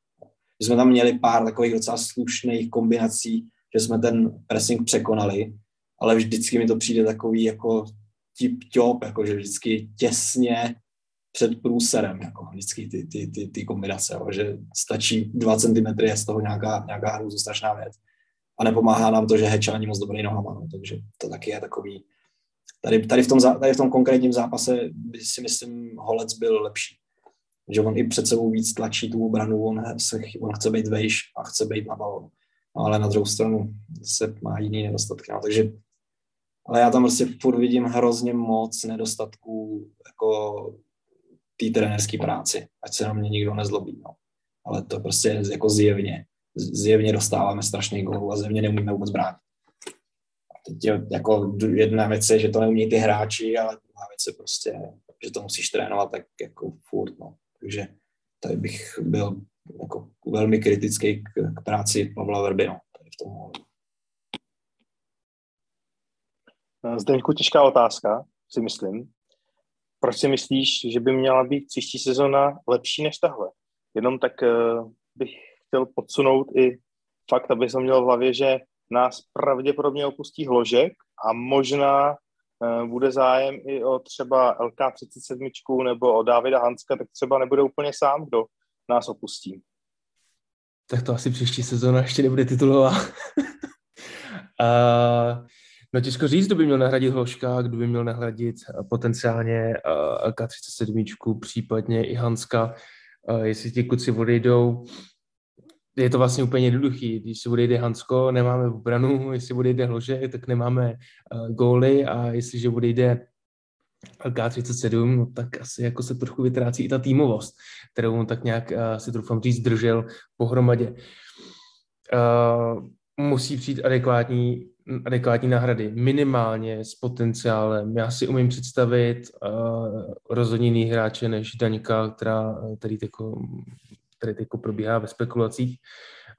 My jsme tam měli pár takových docela slušných kombinací, že jsme ten pressing překonali, ale vždycky mi to přijde takový jako tip-top, jako že vždycky těsně před průserem, jako vždycky ty, ty, ty, ty kombinace, jo, že stačí dva centimetry, je z toho nějaká, nějaká hrůzu strašná věc. A nepomáhá nám to, že Heča není moc dobrý nohama, no, takže to taky je takový, tady, tady, v tom, tady v tom konkrétním zápase by si myslím Holec byl lepší. Že on i před sebou víc tlačí tu obranu, on, se, on chce být vejš a chce být na balonu. No, ale na druhou stranu se má jiný nedostatky. No, takže ale já tam prostě furt vidím hrozně moc nedostatků jako té trenerské práci, ať se na mě nikdo nezlobí. No. Ale to prostě jako zjevně. Zjevně dostáváme strašný gól a zjevně neumíme vůbec bránit. Teď je, jako jedna věc je, že to neumí ty hráči, ale druhá věc je prostě, že to musíš trénovat tak jako furt. No. Takže tady bych byl jako velmi kritický k, k práci Pavla Verby. No, tady v tom Zdeňku, těžká otázka, si myslím. Proč si myslíš, že by měla být příští sezona lepší než tahle? Jenom tak uh, bych chtěl podsunout i fakt, aby jsem měl v hlavě, že nás pravděpodobně opustí Hložek a možná uh, bude zájem i o třeba LK37 nebo o Davida Hanska, tak třeba nebude úplně sám, kdo nás opustí. Tak to asi příští sezóna ještě nebude titulová. uh, No těžko říct, kdo by měl nahradit Hloška, kdo by měl nahradit eh, potenciálně uh, K37, případně i Hanska, uh, jestli ti kluci odejdou. Je to vlastně úplně jednoduchý. Když se odejde Hansko, nemáme obranu, jestli odejde Hložek, tak nemáme góly a jestliže odejde K37, no tak asi jako se trochu vytrácí i ta týmovost, kterou on tak nějak, si troufám říct, držel pohromadě. Uh, musí přijít adekvátní adekvátní náhrady, minimálně s potenciálem. Já si umím představit uh, rozhodně jiný hráče než Daňka, která tady jako, tady jako probíhá ve spekulacích.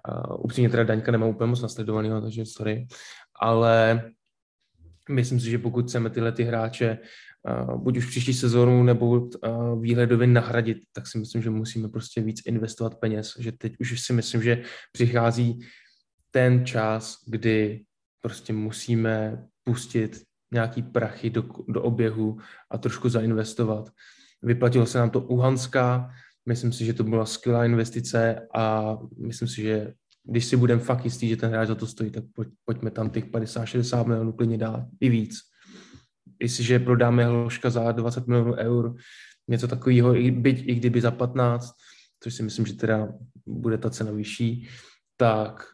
Uh, upřímně teda Daňka nemá úplně moc nasledovaného, takže sorry. Ale myslím si, že pokud chceme tyhle ty hráče uh, buď už příští sezónu nebo uh, výhledově nahradit, tak si myslím, že musíme prostě víc investovat peněz. Že teď už si myslím, že přichází ten čas, kdy prostě musíme pustit nějaký prachy do, do oběhu a trošku zainvestovat. Vyplatilo se nám to u Hanska, myslím si, že to byla skvělá investice a myslím si, že když si budeme fakt jistý, že ten hráč za to stojí, tak pojď, pojďme tam těch 50-60 milionů klidně dát i víc. Jestliže prodáme hloška za 20 milionů eur, něco takového, byť i kdyby za 15, což si myslím, že teda bude ta cena vyšší, tak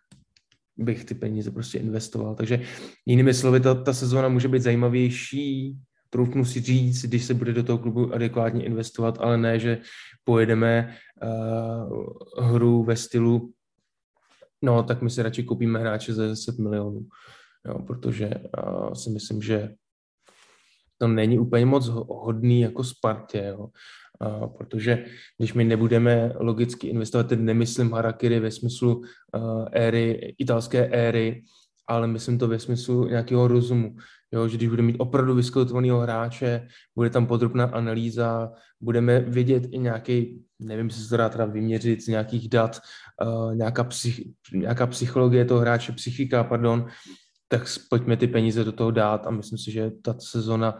bych ty peníze prostě investoval. Takže jinými slovy, ta, ta sezóna může být zajímavější, troufnu si říct, když se bude do toho klubu adekvátně investovat, ale ne, že pojedeme uh, hru ve stylu no, tak my si radši koupíme hráče za 10 milionů, jo, protože uh, si myslím, že to není úplně moc hodný jako Spartě, jo. Protože když my nebudeme logicky investovat, teď nemyslím harakiri ve smyslu uh, éry, italské éry, ale myslím to ve smyslu nějakého rozumu. Jo, že když budeme mít opravdu vyskeltovaného hráče, bude tam podrobná analýza, budeme vědět i nějaký, nevím, jestli se to dá teda vyměřit z nějakých dat, uh, nějaká, psych, nějaká psychologie toho hráče, psychika, pardon, tak pojďme ty peníze do toho dát a myslím si, že ta sezona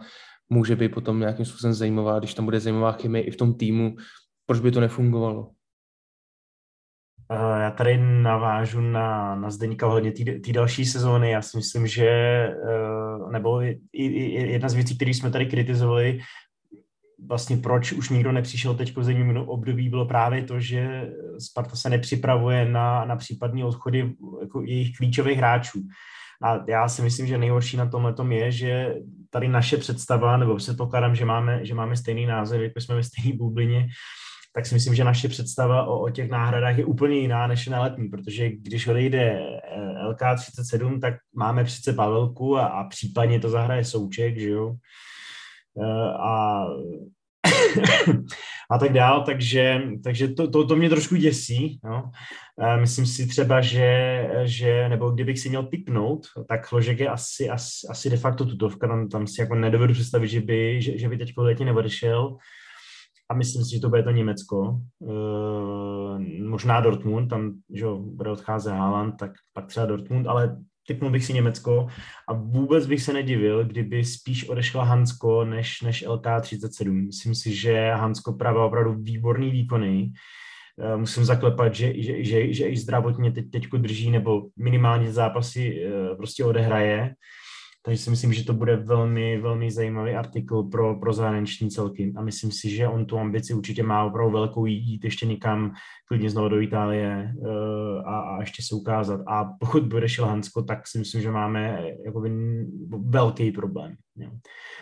může být potom nějakým způsobem zajímavá, když tam bude zajímavá chemie i v tom týmu, proč by to nefungovalo? Já tady navážu na, na Zdeníka hodně té další sezóny. Já si myslím, že eh, nebo i, i, jedna z věcí, které jsme tady kritizovali, vlastně proč už nikdo nepřišel teď v zimním období, bylo právě to, že Sparta se nepřipravuje na, na případní odchody jako jejich klíčových hráčů. A já si myslím, že nejhorší na tomhle tom je, že tady naše představa, nebo předpokládám, že máme, že máme stejný název, jako jsme ve stejné bublině, tak si myslím, že naše představa o, o těch náhradách je úplně jiná než na letní, protože když odejde eh, LK37, tak máme přece Pavelku a, a případně to zahraje Souček, že jo. Eh, a a tak dál, takže, takže to, to, to mě trošku děsí. No. Myslím si třeba, že, že, nebo kdybych si měl typnout, tak Ložek je asi, asi, asi de facto tutovka, tam, tam si jako nedovedu představit, že by, že, že by teď letě neodešel a myslím si, že to bude to Německo, uh, možná Dortmund, tam že bude odcházet Haaland, tak pak třeba Dortmund, ale typnul bych si Německo a vůbec bych se nedivil, kdyby spíš odešla Hansko než, než LK37. Myslím si, že Hansko právě opravdu výborný výkony. Uh, musím zaklepat, že, že, že, že i zdravotně teď teďko drží nebo minimálně zápasy uh, prostě odehraje. Takže si myslím, že to bude velmi, velmi zajímavý artikl pro, pro zahraniční celky. A myslím si, že on tu ambici určitě má opravdu velkou jít ještě někam, klidně znovu do Itálie uh, a, a ještě se ukázat. A pokud bude šel Hansko, tak si myslím, že máme jakoby velký problém. Jo.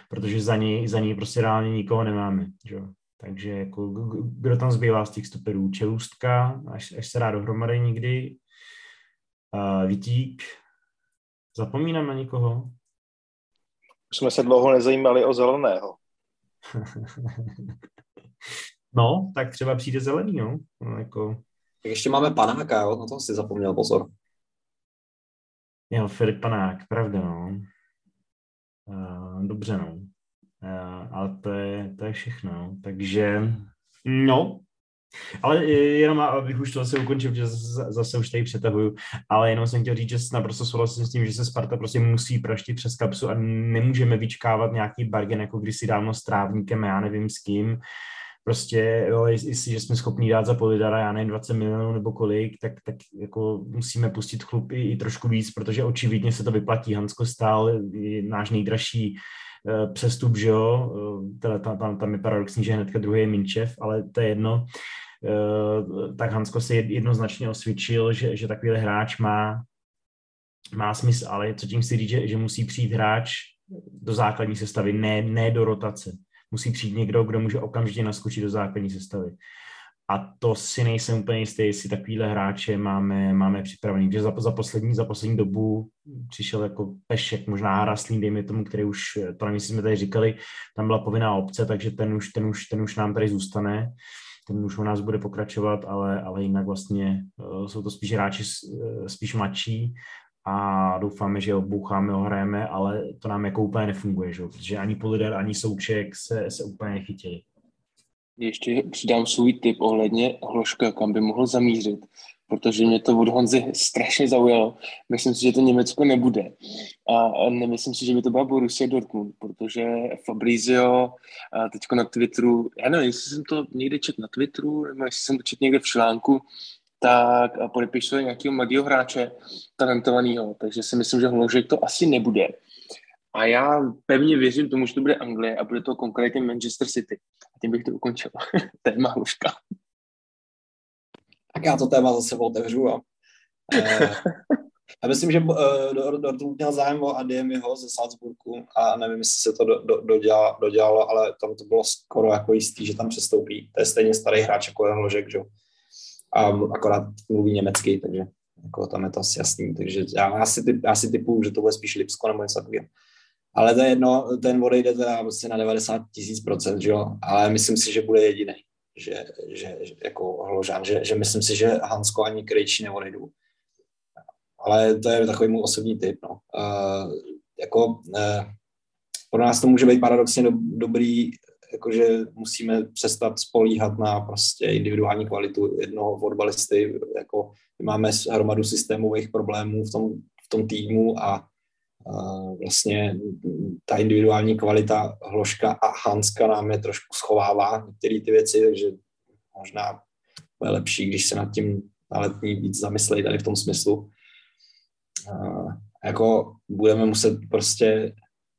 Protože za ní, za ní prostě reálně nikoho nemáme. Jo. Takže jako, kdo tam zbývá z těch stoperů? Čelůstka, až, až se dá dohromady někdy. Uh, Vitík, Zapomínám na někoho? Jsme se dlouho nezajímali o zeleného. no, tak třeba přijde zelený, no. no jako... Tak ještě máme panáka, jo? na to si zapomněl, pozor. Jo, Filip Panák, pravda, no. Uh, dobře, no. Uh, ale to je, to je všechno. Takže, no, ale jenom abych už to zase ukončil, že zase už tady přetahuju, ale jenom jsem chtěl říct, že naprosto souhlasím s tím, že se Sparta prostě musí praštit přes kapsu a nemůžeme vyčkávat nějaký bargen, jako když si dávno s trávníkem, já nevím s kým, prostě, jo, jestli, že jsme schopni dát za Polidara, já nevím, 20 milionů nebo kolik, tak, tak jako musíme pustit chlup i, trošku víc, protože očividně se to vyplatí. Hansko stál náš nejdražší přestup, že jo, uh, teda tam, tam je paradoxní, že hnedka druhý je Minčev, ale to je jedno. Eh, tak Hansko si jednoznačně osvědčil, že, že takovýhle hráč má, má smysl, ale co tím chci říct, že, že musí přijít hráč do základní sestavy, ne, ne do rotace. Musí přijít někdo, kdo může okamžitě naskočit do základní sestavy. A to si nejsem úplně jistý, jestli takovýhle hráče máme, máme připravený. Protože za, za, poslední, za poslední dobu přišel jako Pešek, možná Haraslín, dejme tomu, který už, to nevím, jsme tady říkali, tam byla povinná obce, takže ten už, ten už, ten už nám tady zůstane ten už u nás bude pokračovat, ale, ale jinak vlastně uh, jsou to spíš hráči uh, spíš mladší a doufáme, že ho boucháme, ho hrajeme, ale to nám jako úplně nefunguje, že? protože ani Polider, ani Souček se, se úplně nechytili. Ještě přidám svůj tip ohledně Hloška, kam by mohl zamířit protože mě to od Honzy strašně zaujalo. Myslím si, že to Německo nebude. A nemyslím si, že by to byla Borussia Dortmund, protože Fabrizio teďko na Twitteru, já nevím, jestli jsem to někde četl na Twitteru, nebo jestli jsem to četl někde v článku, tak podepisuje nějakého mladého hráče talentovaného, takže si myslím, že Hložek to asi nebude. A já pevně věřím tomu, že to bude Anglie a bude to konkrétně Manchester City. A tím bych to ukončil. Téma Hluška tak já to téma zase otevřu. A, eh, já myslím, že Dortmund měl zájem o Adiemiho ze Salzburgu a nevím, jestli se to do, do, dodělalo, dodělalo, ale tam to bylo skoro jako jistý, že tam přestoupí. To je stejně starý hráč jako Jan Ložek, že? A akorát mluví německy, takže jako tam je to asi jasný. Takže já, já, si, typ, já si typu, že to bude spíš Lipsko nebo něco takového. Ale to je jedno, ten odejde teda vlastně na 90 tisíc procent, jo? Ale myslím si, že bude jediný že, že, že jako Hložán, že, že myslím si, že Hansko ani Krejčí neodejdou. Ale to je takový můj osobní typ. No. Uh, jako, uh, pro nás to může být paradoxně do, dobrý, jakože musíme přestat spolíhat na prostě individuální kvalitu jednoho fotbalisty. Jako, my máme hromadu systémových problémů v tom, v tom týmu a vlastně ta individuální kvalita Hloška a Hanska nám je trošku schovává některé ty věci, takže možná bude lepší, když se nad tím na letní víc zamyslejí tady v tom smyslu. Jako budeme muset prostě,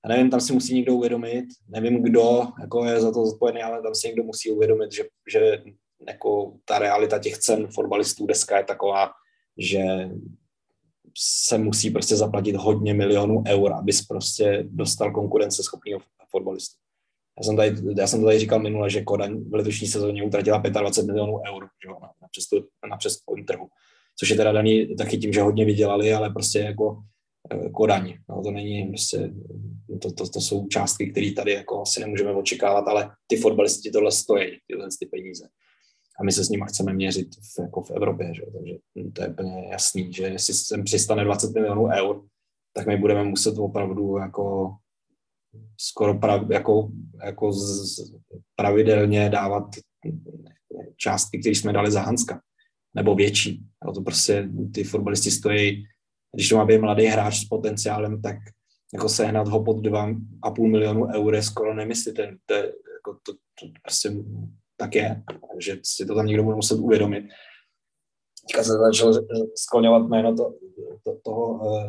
já nevím, tam si musí někdo uvědomit, nevím kdo jako je za to zodpovědný, ale tam si někdo musí uvědomit, že, že jako ta realita těch cen fotbalistů deska je taková, že se musí prostě zaplatit hodně milionů eur, abys prostě dostal konkurenceschopného fotbalistu. Já jsem, tady, já jsem tady říkal minule, že Kodaň v letošní sezóně utratila 25 milionů eur že, na, na, přestup, na přestupovém trhu. Což je teda daný taky tím, že hodně vydělali, ale prostě jako eh, Kodaň. No, to není prostě, to, to, to jsou částky, které tady jako asi nemůžeme očekávat, ale ty fotbalisti tohle stojí, tyhle ty peníze. A my se s nimi chceme měřit v, jako v Evropě, že? takže to je úplně jasný, že jestli sem přistane 20 milionů eur, tak my budeme muset opravdu jako skoro prav, jako, jako z, pravidelně dávat částky, které jsme dali za Hanska, nebo větší. Ale to prostě ty fotbalisti stojí, když to má být mladý hráč s potenciálem, tak jako sehnat ho pod 2,5 milionu eur je skoro nemyslitelný. To, jako to, to prostě tak je, že si to tam někdo bude muset uvědomit. Teďka se začal skloňovat jméno to, to, toho uh,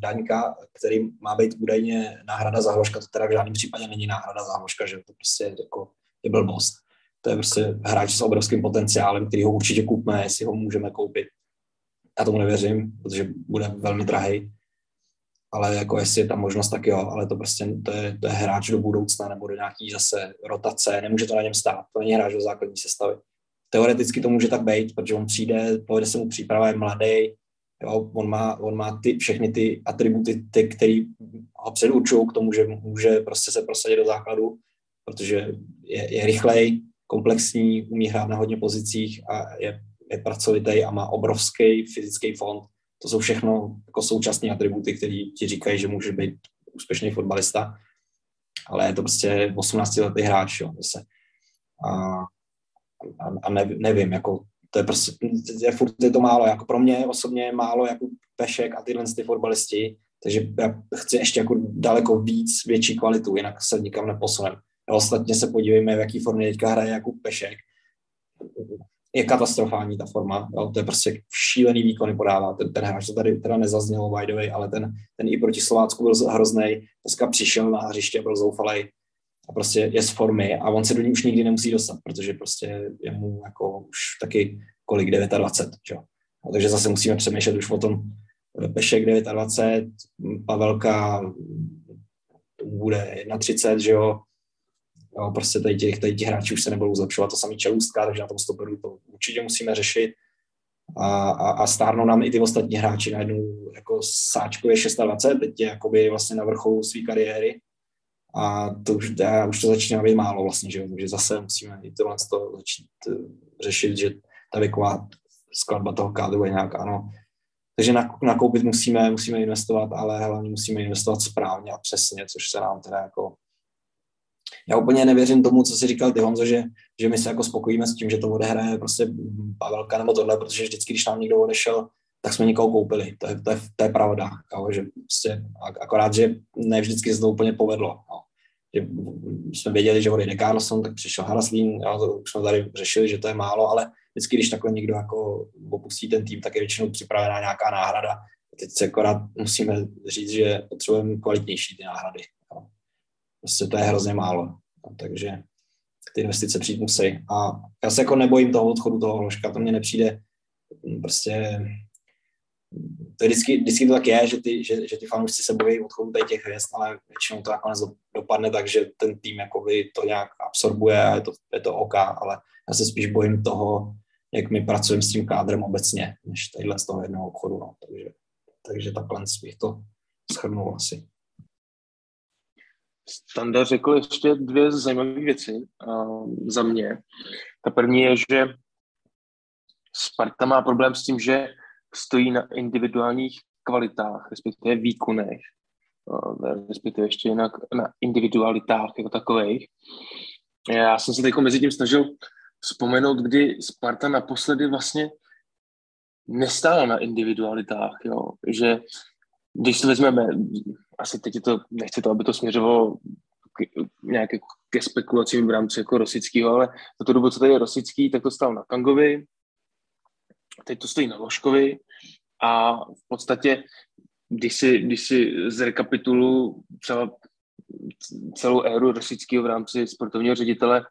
Daňka, který má být údajně náhrada za hložka, to teda v žádném případě není náhrada za hložka, že to prostě je, jako, je blbost. To je prostě hráč s obrovským potenciálem, který ho určitě kupme, jestli ho můžeme koupit. Já tomu nevěřím, protože bude velmi drahý. Ale jako jestli je tam možnost, tak jo, ale to prostě to je, to je hráč do budoucna nebo do nějaký zase rotace, nemůže to na něm stát, to není hráč do základní sestavy. Teoreticky to může tak být, protože on přijde, povede se mu příprava, je mladý, jo, on má, on má ty, všechny ty atributy, ty, které ho předurčují k tomu, že může prostě se prosadit do základu, protože je, je rychlej, komplexní, umí hrát na hodně pozicích a je, je pracovitý a má obrovský fyzický fond. To jsou všechno jako současné atributy, které ti říkají, že může být úspěšný fotbalista, ale je to prostě 18-letý hráč, jo, zase. A, a, a nevím, jako to je prostě, je, furt je to málo, jako pro mě osobně je málo jako Pešek a tyhle ty fotbalisti, takže já chci ještě jako daleko víc, větší kvalitu, jinak se nikam neposunem. A ostatně se podívejme, v jaký formě teďka hraje jako Pešek. Je katastrofální ta forma, jo? to je prostě šílený výkony podává. Ten, ten hráč to tady teda nezaznělo by the way, ale ten, ten i proti Slovácku byl hrozný. Dneska přišel na hřiště, byl zoufalej a prostě je z formy a on se do ní už nikdy nemusí dostat, protože prostě je mu jako už taky kolik 29, že? A takže zase musíme přemýšlet už o tom Pešek 29, Pavelka to bude 31, že jo, Jo, prostě tady těch, tady těch hráčů už se nebudou zlepšovat, to samý čelůstka, takže na tom stoperu to určitě musíme řešit. A, a, a stárnou nám i ty ostatní hráči najednou, jako Sáčko je 26, teď je jakoby vlastně na vrcholu své kariéry a to už, já, už to začíná být málo vlastně, že jo? takže zase musíme i tohle to začít eh, řešit, že ta věková skladba toho kádru je nějaká, no. Takže nakoupit musíme, musíme investovat, ale hlavně musíme investovat správně a přesně, což se nám teda jako já úplně nevěřím tomu, co si říkal ty Honzo, že, že my se jako spokojíme s tím, že to odehraje prostě Pavelka nebo tohle, protože vždycky, když nám někdo odešel, tak jsme někoho koupili. To je, to je, to je pravda. Jo, že prostě, akorát, že ne vždycky se to úplně povedlo. Jo. Že jsme věděli, že odejde Carlson, tak přišel Haraslín, jo, to už jsme tady řešili, že to je málo, ale vždycky, když takhle někdo jako opustí ten tým, tak je většinou připravená nějaká náhrada. Teď se akorát musíme říct, že potřebujeme kvalitnější ty náhrady. Prostě to je hrozně málo. No, takže ty investice přijít musí. A já se jako nebojím toho odchodu toho hložka, to mně nepřijde prostě to je vždycky, vždycky to tak je, že ty, že, že ty fanoušci se bojí odchodu tady těch hvězd, ale většinou to nakonec dopadne tak, že ten tým jakoby to nějak absorbuje a je to, je to OK, ale já se spíš bojím toho, jak my pracujeme s tím kádrem obecně, než tadyhle z toho jednoho obchodu. No. Takže, takže takhle bych to schrnul asi. Standa řekl ještě dvě zajímavé věci uh, za mě. Ta první je, že Sparta má problém s tím, že stojí na individuálních kvalitách, respektive výkonech, uh, respektive ještě jinak na individualitách jako takových. Já jsem se teď mezi tím snažil vzpomenout, kdy Sparta naposledy vlastně nestála na individualitách, jo? že když si vezmeme, asi teď to, nechci to, aby to směřovalo k, nějaké ke spekulacím v rámci jako Rosického, ale za tu dobu, co tady je Rosický, tak to stál na Kangovi, teď to stojí na Ložkovi a v podstatě, když si, když si zrekapitulu třeba celou éru Rosického v rámci sportovního ředitele,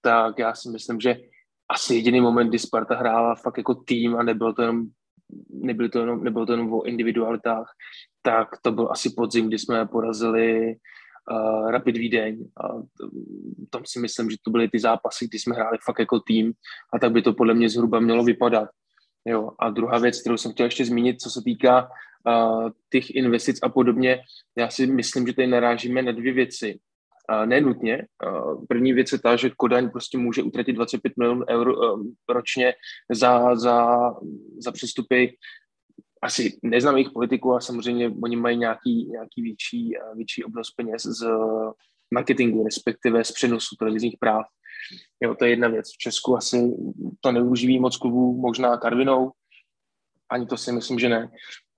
tak já si myslím, že asi jediný moment, kdy Sparta hrála fakt jako tým a nebylo to jenom nebylo to jenom, nebylo to jenom o individualitách, tak to byl asi podzim, kdy jsme porazili uh, Rapid Vídeň a tam si myslím, že to byly ty zápasy, kdy jsme hráli fakt jako tým a tak by to podle mě zhruba mělo vypadat. Jo, a druhá věc, kterou jsem chtěl ještě zmínit, co se týká uh, těch investic a podobně, já si myslím, že tady narážíme na dvě věci. Nenutně. První věc je ta, že Kodaň prostě může utratit 25 milionů eur uh, ročně za, za, za přestupy asi neznám jejich politiku a samozřejmě oni mají nějaký, nějaký větší, větší obnos peněz z marketingu, respektive z přenosu televizních práv. Jo, to je jedna věc. V Česku asi to neuživí moc klubů, možná Karvinou, ani to si myslím, že ne.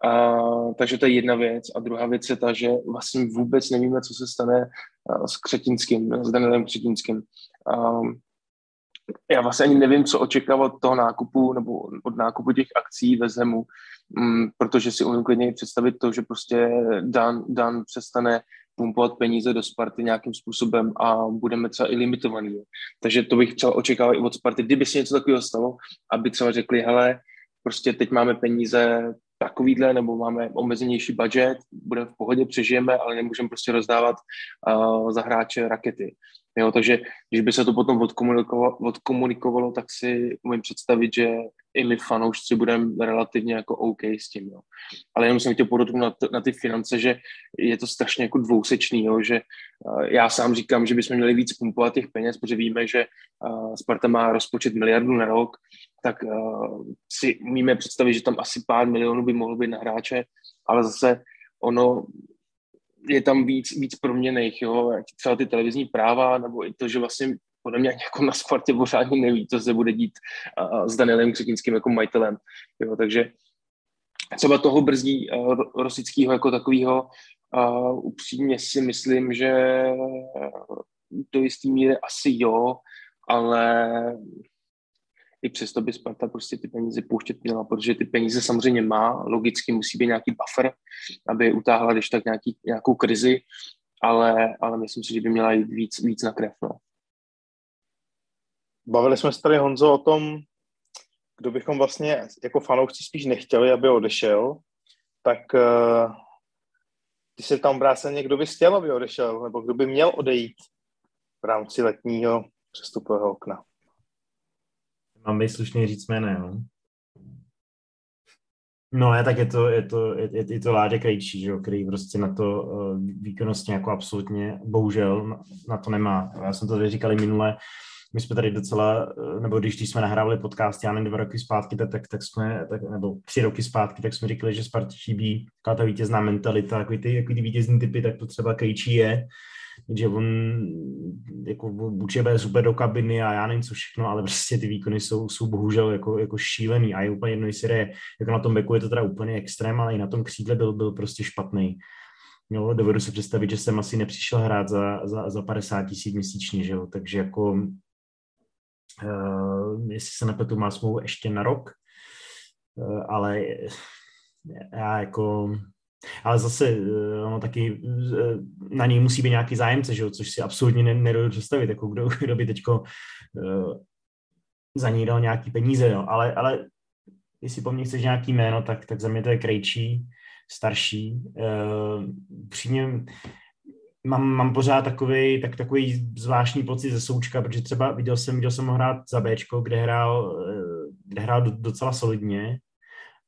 A, takže to je jedna věc. A druhá věc je ta, že vlastně vůbec nevíme, co se stane s Křetinským, s Danielem Křetinským. A, já vlastně ani nevím, co očekávat od toho nákupu nebo od nákupu těch akcí ve Zemu, mm, protože si umím klidně představit to, že prostě Dan, Dan přestane pumpovat peníze do Sparty nějakým způsobem a budeme třeba i limitovaný. Takže to bych třeba očekával i od Sparty, kdyby se něco takového stalo, aby třeba řekli, hele, prostě teď máme peníze takovýhle, nebo máme omezenější budget, budeme v pohodě, přežijeme, ale nemůžeme prostě rozdávat uh, za hráče rakety. Jo, takže když by se to potom odkomunikovalo, odkomunikovalo, tak si umím představit, že i my fanoušci budeme relativně jako OK s tím. Jo. Ale jenom jsem chtěl podotknout na, na ty finance, že je to strašně jako dvousečný, jo, že uh, já sám říkám, že bychom měli víc pumpovat těch peněz, protože víme, že uh, Sparta má rozpočet miliardu na rok, tak uh, si umíme představit, že tam asi pár milionů by mohlo být na hráče, ale zase ono je tam víc, víc proměných, jo, třeba ty televizní práva, nebo i to, že vlastně podle mě jako na Spartě pořádně neví, co se bude dít uh, s Danielem Křetínským jako majitelem, jo, takže třeba toho brzdí Rosického jako takového upřímně si myslím, že do jistý míry asi jo, ale i přesto by Sparta prostě ty peníze pouštět měla, protože ty peníze samozřejmě má, logicky musí být nějaký buffer, aby utáhla když tak nějaký, nějakou krizi, ale, ale myslím si, že by měla jít víc, víc na krev. No. Bavili jsme se tady, Honzo, o tom, kdo bychom vlastně jako fanoušci spíš nechtěli, aby odešel, tak uh, když se tam obráceně, kdo by chtěl, aby odešel, nebo kdo by měl odejít v rámci letního přestupového okna. Mám být slušný říct jméno, no. No, je, tak je to, je to, je, je to Láďa Krejčí, že jo, který prostě na to uh, výkonnostně jako absolutně, bohužel, na, na to nemá. Já jsem to tady říkal minule, my jsme tady docela, eh, nebo když, když jsme nahrávali podcast, já nevím, dva roky zpátky, tak, tak, tak jsme, tak, nebo tři roky zpátky, tak jsme říkali, že Spartě chybí taková ta vítězná mentalita, takový ty, takový ty vítězný typy, tak to třeba Krejčí je. Že on jako bude super do kabiny a já nevím co všechno, ale prostě ty výkony jsou, jsou bohužel jako, jako šílený. A je úplně jedno, jestli je, jako na tom beku je to teda úplně extrém, ale i na tom křídle byl, byl prostě špatný. Jo, dovedu si představit, že jsem asi nepřišel hrát za, za, za 50 tisíc měsíčně, že jo, takže jako jestli se nepletu, má smlouvu ještě na rok, uh, ale já jako ale zase eh, ono taky eh, na něj musí být nějaký zájemce, že jo? což si absolutně nedovedu představit, jako kdo, kdo by teďko uh, za ní dal nějaký peníze, jo? Ale, ale jestli po mně chceš nějaký jméno, tak, tak za mě to je Krejčí, starší. Uh, přímě mám, mám pořád takový, tak, takový zvláštní pocit ze Součka, protože třeba viděl jsem, viděl jsem ho hrát za Bčko, kde hrál, kde hrál docela solidně,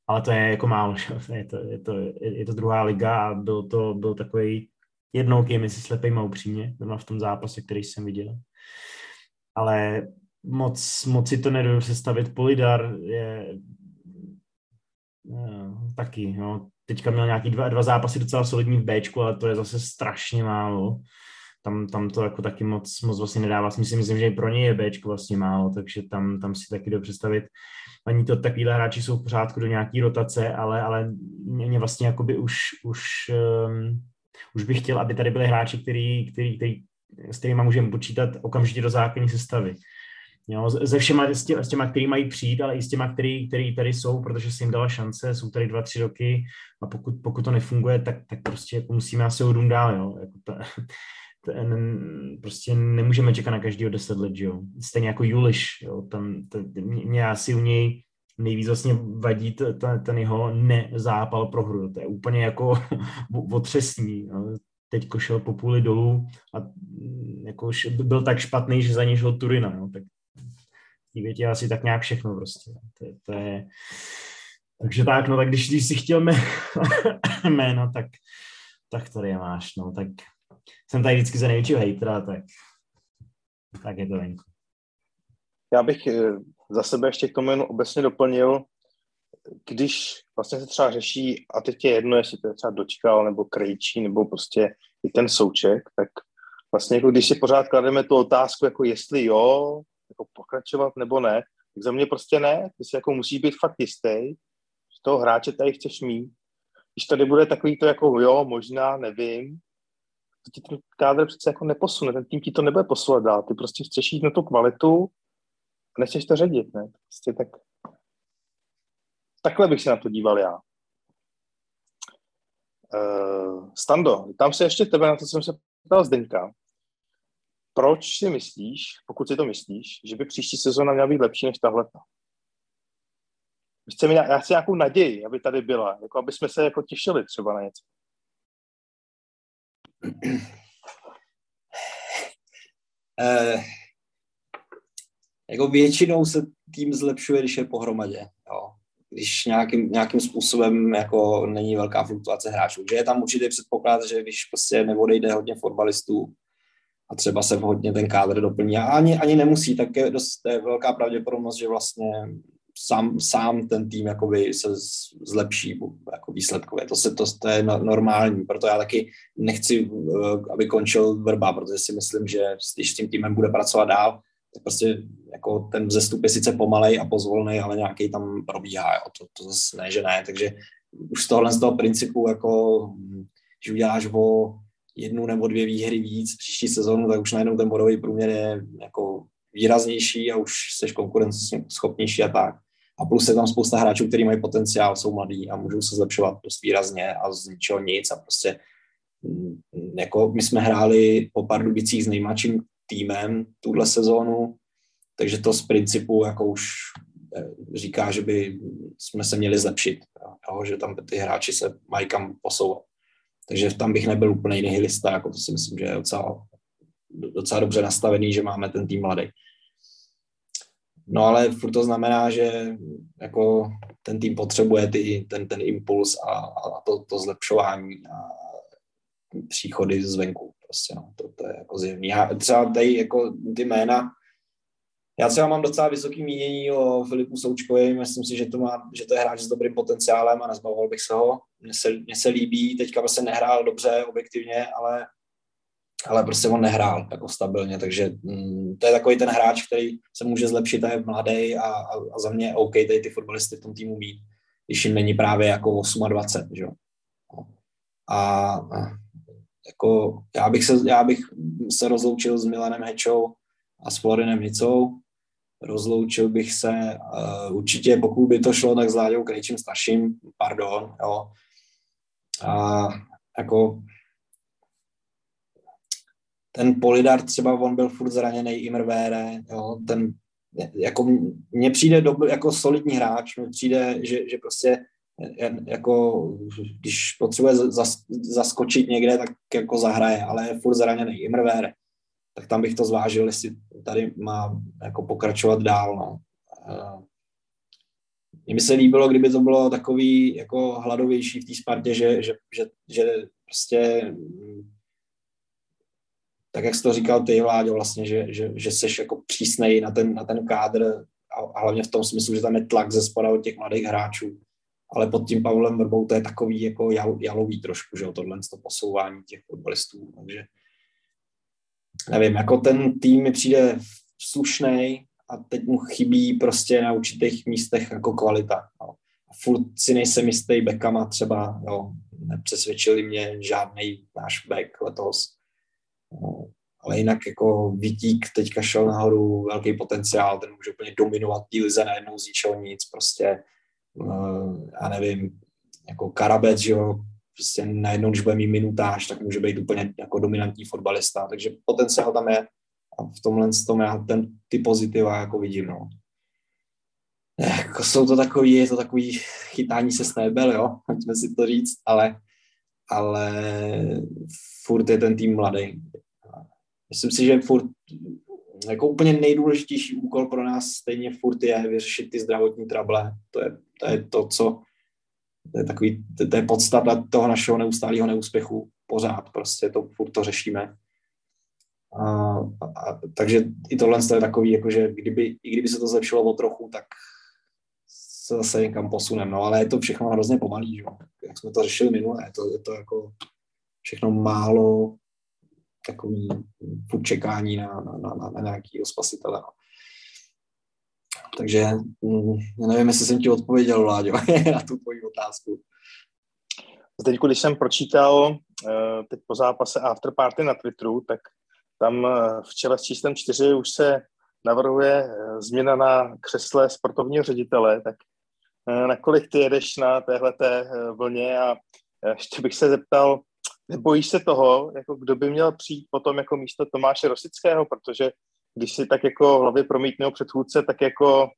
ale to je jako málo, je to, je to, je to druhá liga a byl to byl takový jednou game, jestli slepej upřímně, v tom zápase, který jsem viděl. Ale moc, moc si to nedovedu představit. Polidar je no, taky, no. Teďka měl nějaký dva, dva zápasy docela solidní v Bčku, ale to je zase strašně málo. Tam, tam to jako taky moc, moc vlastně nedává smysl. Myslím, že i pro něj je Bčko vlastně málo, takže tam, tam si taky do představit Ani to takovýhle hráči jsou v pořádku do nějaký rotace, ale, ale mě vlastně jakoby už, už, um, už bych chtěl, aby tady byli hráči, který, který, který, s kterými můžeme počítat okamžitě do základní sestavy. Jo, ze všema, s, tě, s těma, který mají přijít, ale i s těma, který, který tady jsou, protože si jim dala šance, jsou tady dva, tři roky a pokud, pokud to nefunguje, tak, tak prostě jako musíme asi odům dál, jo. Jako ta, ten, prostě nemůžeme čekat na každého deset let, jo. Stejně jako Juliš, jo. Tam, to, mě asi u něj nejvíc vlastně vadí ten, ten jeho nezápal pro hru. To je úplně jako otřesný. Jo. Teď šel po půli dolů a jako byl tak špatný, že za něj šel Turina. Jo. Tak té větě asi tak nějak všechno prostě. To, to je... Takže tak, no tak když, když si chtěl mé, jméno, tak, tak tady je máš, no tak jsem tady vždycky za největšího hejtera, tak, tak je to venku. Já bych eh, za sebe ještě k tomu jen obecně doplnil, když vlastně se třeba řeší, a teď je jedno, jestli to je třeba dočkal, nebo krejčí, nebo prostě i ten souček, tak vlastně jako když si pořád klademe tu otázku, jako jestli jo, jako pokračovat nebo ne, tak za mě prostě ne, ty si jako musí být fakt jistý, že toho hráče tady chceš mít. Když tady bude takový to jako jo, možná, nevím, to ti ten kádr přece jako neposune, ten tým ti to nebude posouvat dál, ty prostě chceš jít na tu kvalitu a nechceš to ředit, ne? Prostě tak Takhle bych se na to díval já. Uh, Stando, tam se ještě tebe na to, jsem se ptal Zdeňka. Proč si myslíš, pokud si to myslíš, že by příští sezóna měla být lepší než tahle? Já chci nějakou naději, aby tady byla, jako aby jsme se jako těšili třeba na něco. Uh, jako většinou se tým zlepšuje, když je pohromadě. Jo když nějakým, nějakým způsobem jako není velká fluktuace hráčů. Že je tam určitý předpoklad, že když prostě neodejde hodně fotbalistů a třeba se vhodně ten kádr doplní a ani, ani nemusí, tak je dost je velká pravděpodobnost, že vlastně sám, sám ten tým jakoby se zlepší jako výsledkově. To, se, to, to je normální, proto já taky nechci, eh, aby končil Vrba, protože si myslím, že když s tím týmem bude pracovat dál, tak prostě jako ten vzestup je sice pomalej a pozvolný, ale nějaký tam probíhá, jo. To, to zase ne, že ne, takže už z tohohle z toho principu, jako, že uděláš o jednu nebo dvě výhry víc příští sezónu, tak už najednou ten bodový průměr je jako výraznější a už jsi konkurenceschopnější a tak. A plus je tam spousta hráčů, kteří mají potenciál, jsou mladí a můžou se zlepšovat dost výrazně a z ničeho nic a prostě mm, jako my jsme hráli po pár dubicích s nejmladším týmem tuhle sezónu, takže to z principu jako už eh, říká, že by jsme se měli zlepšit, jo, že tam ty hráči se mají kam posouvat. Takže tam bych nebyl úplně jiný lista, jako to si myslím, že je docela, docela dobře nastavený, že máme ten tým mladý. No ale furt to znamená, že jako ten tým potřebuje ty, ten, ten impuls a, a to, to zlepšování a příchody zvenku. Prostě, no, to, to je jako zjevný. Já třeba tady jako ty jména, já třeba mám docela vysoký mínění o Filipu Součkovi, myslím si, že to, má, že to je hráč s dobrým potenciálem a nezbavoval bych se ho. Mně se, mně se líbí, teďka prostě nehrál dobře objektivně, ale, ale prostě on nehrál jako stabilně, takže mm, to je takový ten hráč, který se může zlepšit a je mladý a, a, a za mě OK tady ty fotbalisty v tom týmu mít, když jim není právě jako 28, že jo. A, a jako já bych se, já bych se rozloučil s Milanem Hečou a s Florinem Nicou. Rozloučil bych se uh, určitě, pokud by to šlo, tak s Láďou Krejčím starším, pardon, jo. A jako ten Polidar třeba, on byl furt zraněný, Imrvére, jo, ten jako mně přijde do, jako solidní hráč, mně přijde, že, že prostě jako, když potřebuje zas, zaskočit někde, tak jako zahraje, ale je furt zraněný Imrvére tak tam bych to zvážil, jestli tady má jako pokračovat dál. No. Mně by se líbilo, kdyby to bylo takový jako hladovější v té Spartě, že, že, že, že prostě tak jak jsi to říkal ty, Vláďo, vlastně, že, že, že jsi jako přísnej na ten, na ten kádr a, a hlavně v tom smyslu, že tam je tlak ze spoda od těch mladých hráčů. Ale pod tím Pavlem Vrbou to je takový jako jal, jalový trošku, že jo, tohle to posouvání těch fotbalistů. Takže nevím, jako ten tým mi přijde slušný a teď mu chybí prostě na určitých místech jako kvalita. No. A furt si nejsem jistý backama třeba, jo, nepřesvědčili mě žádný náš back letos. No, ale jinak jako Vítík teďka šel nahoru, velký potenciál, ten může úplně dominovat tí lize najednou z nic, prostě, uh, já nevím, jako Karabec, že jo, prostě najednou, když bude mít minutáž, tak může být úplně jako dominantní fotbalista, takže potenciál tam je a v tomhle tom já ten, ty pozitiva jako vidím, no. Jako jsou to takový, je to takový chytání se s nebel, jo, pojďme si to říct, ale, ale furt je ten tým mladý. Myslím si, že furt jako úplně nejdůležitější úkol pro nás stejně furt je vyřešit ty zdravotní trable. To je to, je to co to je takový, to, to je podstata toho našeho neustálého neúspěchu. Pořád prostě to furt to řešíme. A, a, takže i tohle je takový, jako že kdyby, i kdyby se to zlepšilo o trochu, tak se zase někam posuneme. No ale je to všechno hrozně pomalý, že? jak jsme to řešili minule. Je to, je to jako všechno málo takový čekání na, na, na, na, na nějakého spasitele. No. Takže mm, já nevím, jestli jsem ti odpověděl, Vláďo, na tu tvoji otázku. Teď, když jsem pročítal eh, teď po zápase Afterparty na Twitteru, tak tam eh, v čele s číslem 4 už se navrhuje eh, změna na křesle sportovního ředitele, tak nakolik ty jedeš na téhleté vlně a ještě bych se zeptal, nebojíš se toho, jako kdo by měl přijít potom jako místo Tomáše Rosického, protože když si tak jako v hlavě promítnul předchůdce, tak jako,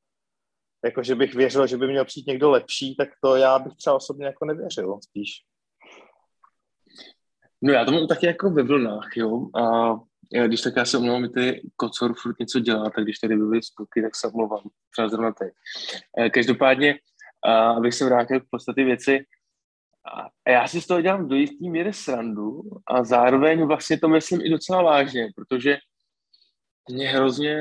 jako, že bych věřil, že by měl přijít někdo lepší, tak to já bych třeba osobně jako nevěřil spíš. No já to mám taky jako ve vlnách, jo. A já, když tak já se omlouvám, ty kocor furt něco dělá, tak když tady byly spolky, tak se omlouvám. Třeba zrovna teď. Každopádně, a abych se vrátil k podstatě věci, a já si z toho dělám do jistý míry srandu a zároveň vlastně to myslím i docela vážně, protože mě hrozně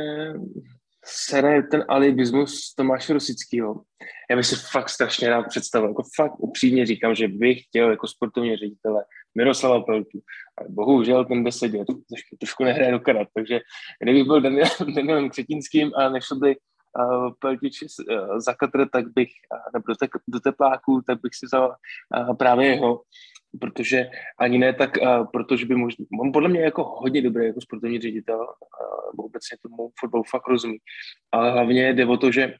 sere ten alibismus Tomáše Rosického. Já bych si fakt strašně rád představil, jako fakt upřímně říkám, že bych chtěl jako sportovní ředitele Miroslava Peltu, ale bohužel ten jde sedět, trošku, trošku nehraje do karat, takže kdybych byl Daniel, Danielem Křetínským a nešel by uh, Peltič uh, za katr, tak bych, uh, nebo do, te, do tepláků, tak bych si vzal uh, právě jeho, protože ani ne tak, uh, protože by možná, on podle mě jako hodně dobrý jako sportovní ředitel, uh, obecně tomu fotbalu fakt rozumí, ale hlavně jde o to, že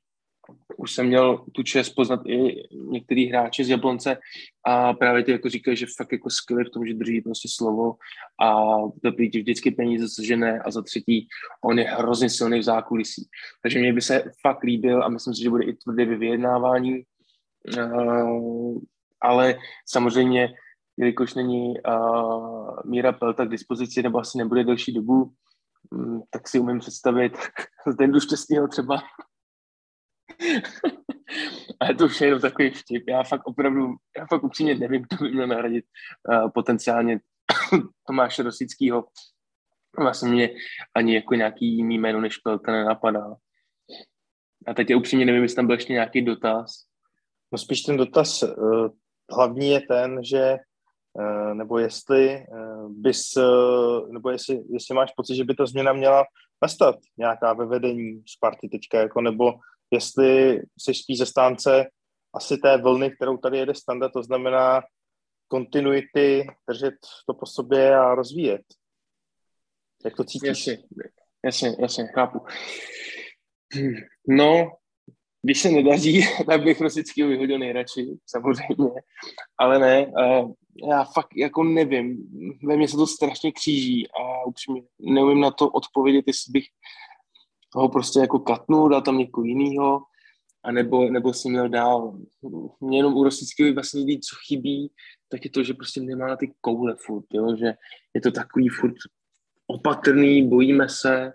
už jsem měl tu čest poznat i některý hráči z Jablonce a právě ty jako říkají, že fakt jako skvělý v tom, že drží prostě slovo a dobrý ti vždycky peníze ne a za třetí on je hrozně silný v zákulisí. Takže mě by se fakt líbil a myslím si, že bude i tvrdý ve vyjednávání, uh, ale samozřejmě jelikož není uh, Míra Pelta k dispozici, nebo asi nebude delší dobu, um, tak si umím představit Zdendu Šťastného třeba. Ale to už je jenom takový vtip. Já fakt opravdu, já fakt upřímně nevím, kdo by měl nahradit uh, potenciálně Tomáše Rosického. Vlastně mě ani jako nějaký jiný jméno než Pelta nenapadá. A teď já upřímně nevím, jestli tam byl ještě nějaký dotaz. No spíš ten dotaz uh, hlavní je ten, že nebo jestli eh, bys, eh, nebo jestli, jestli máš pocit, že by ta změna měla nastat nějaká ve vedení Sparty teďka, jako, nebo jestli jsi spíš ze stánce asi té vlny, kterou tady jede standard, to znamená kontinuity, držet to po sobě a rozvíjet. Jak to cítíš? Jasně, jasně, jasně, chápu. No, když se nedaří, tak bych Rosického vyhodil nejradši, samozřejmě, ale ne, já fakt jako nevím, ve mně se to strašně kříží a upřímně neumím na to odpovědět, jestli bych ho prostě jako katnul, dal tam někoho jiného, anebo, nebo si měl dál. Mě jenom u Rosického vlastně ví, co chybí, tak je to, že prostě nemá na ty koule furt, jo? že je to takový furt opatrný, bojíme se,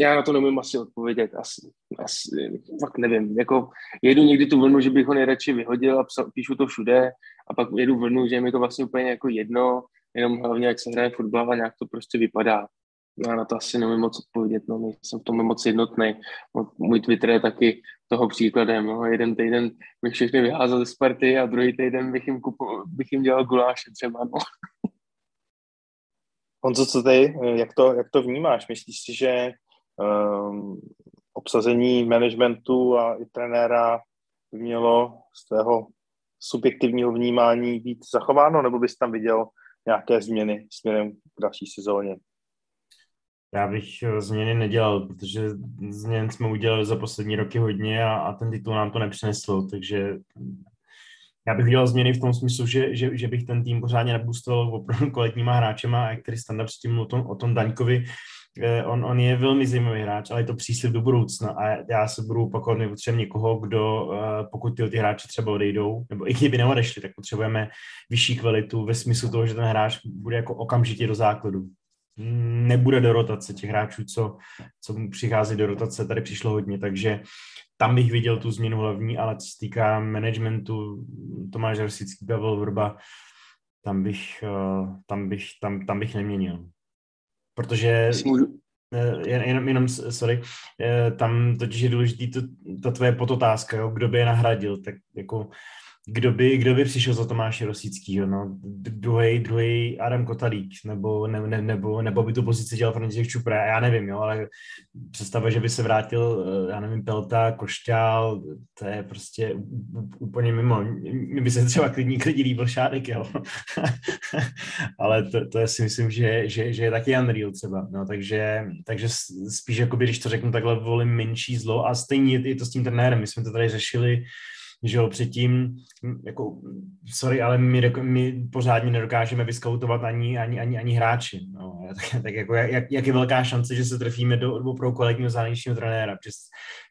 já na to nemůžu asi odpovědět, asi, asi fakt nevím. Jako jedu někdy tu vlnu, že bych ho nejradši vyhodil a psa, píšu to všude a pak jedu vlnu, že mi to vlastně úplně jako jedno, jenom hlavně jak se hraje fotbal a nějak to prostě vypadá. Já na to asi nemůžu moc odpovědět, no, jsem v tom moc jednotný. Můj Twitter je taky toho příkladem. No. Jeden týden bych všechny vyházel ze Sparty a druhý týden bych jim, kupo, bych jim dělal guláše třeba. No. Honzo, co ty, jak to, jak to vnímáš? Myslíš si, že obsazení managementu a i trenéra by mělo z tvého subjektivního vnímání být zachováno, nebo bys tam viděl nějaké změny směrem k další sezóně? Já bych eh, změny nedělal, protože změn jsme udělali za poslední roky hodně a, a ten titul nám to nepřinesl, takže já bych dělal změny v tom smyslu, že, že, že bych ten tým pořádně naboostoval opravdu kvalitníma hráčema, jak který standard s tím o tom, o tom Daňkovi, on, on je velmi zajímavý hráč, ale je to příslip do budoucna a já se budu opakovat, my potřebujeme někoho, kdo, eh, pokud ty, ty hráči třeba odejdou, nebo i kdyby neodešli, tak potřebujeme vyšší kvalitu ve smyslu toho, že ten hráč bude jako okamžitě do základu. nebude do rotace těch hráčů, co, co přichází do rotace, tady přišlo hodně, takže tam bych viděl tu změnu hlavní, ale co se týká managementu, Tomáš Rosický, Pavel Vrba, tam bych, eh, tam bych, tam, tam bych neměnil. Protože eh, jen, jenom, jenom, sorry, eh, tam totiž je důležitý to, ta tvoje podotázka, jo, kdo by je nahradil, tak jako kdo by, kdo by přišel za Tomáše Rosickýho, no, druhý, druhý Adam Kotalík, nebo, ne, ne, nebo, nebo by tu pozici dělal František Čupra, já nevím, jo, ale představa, že by se vrátil, eh, já nevím, Pelta, Košťál, to je prostě úplně mimo. Mně by se třeba klidní klidí líbil Šádek, jo. ale to, to je si myslím, že, že, že je taky unreal třeba, no, takže, takže spíš, jakoby, když to řeknu takhle, volím menší zlo a stejně je to s tím trenérem, my jsme to tady řešili, že jo, předtím, jako, sorry, ale my, my pořádně nedokážeme vyskautovat ani, ani, ani, ani hráči. No, tak, tak jako, jak, jak, je velká šance, že se trefíme do, pro kvalitního zahraničního trenéra,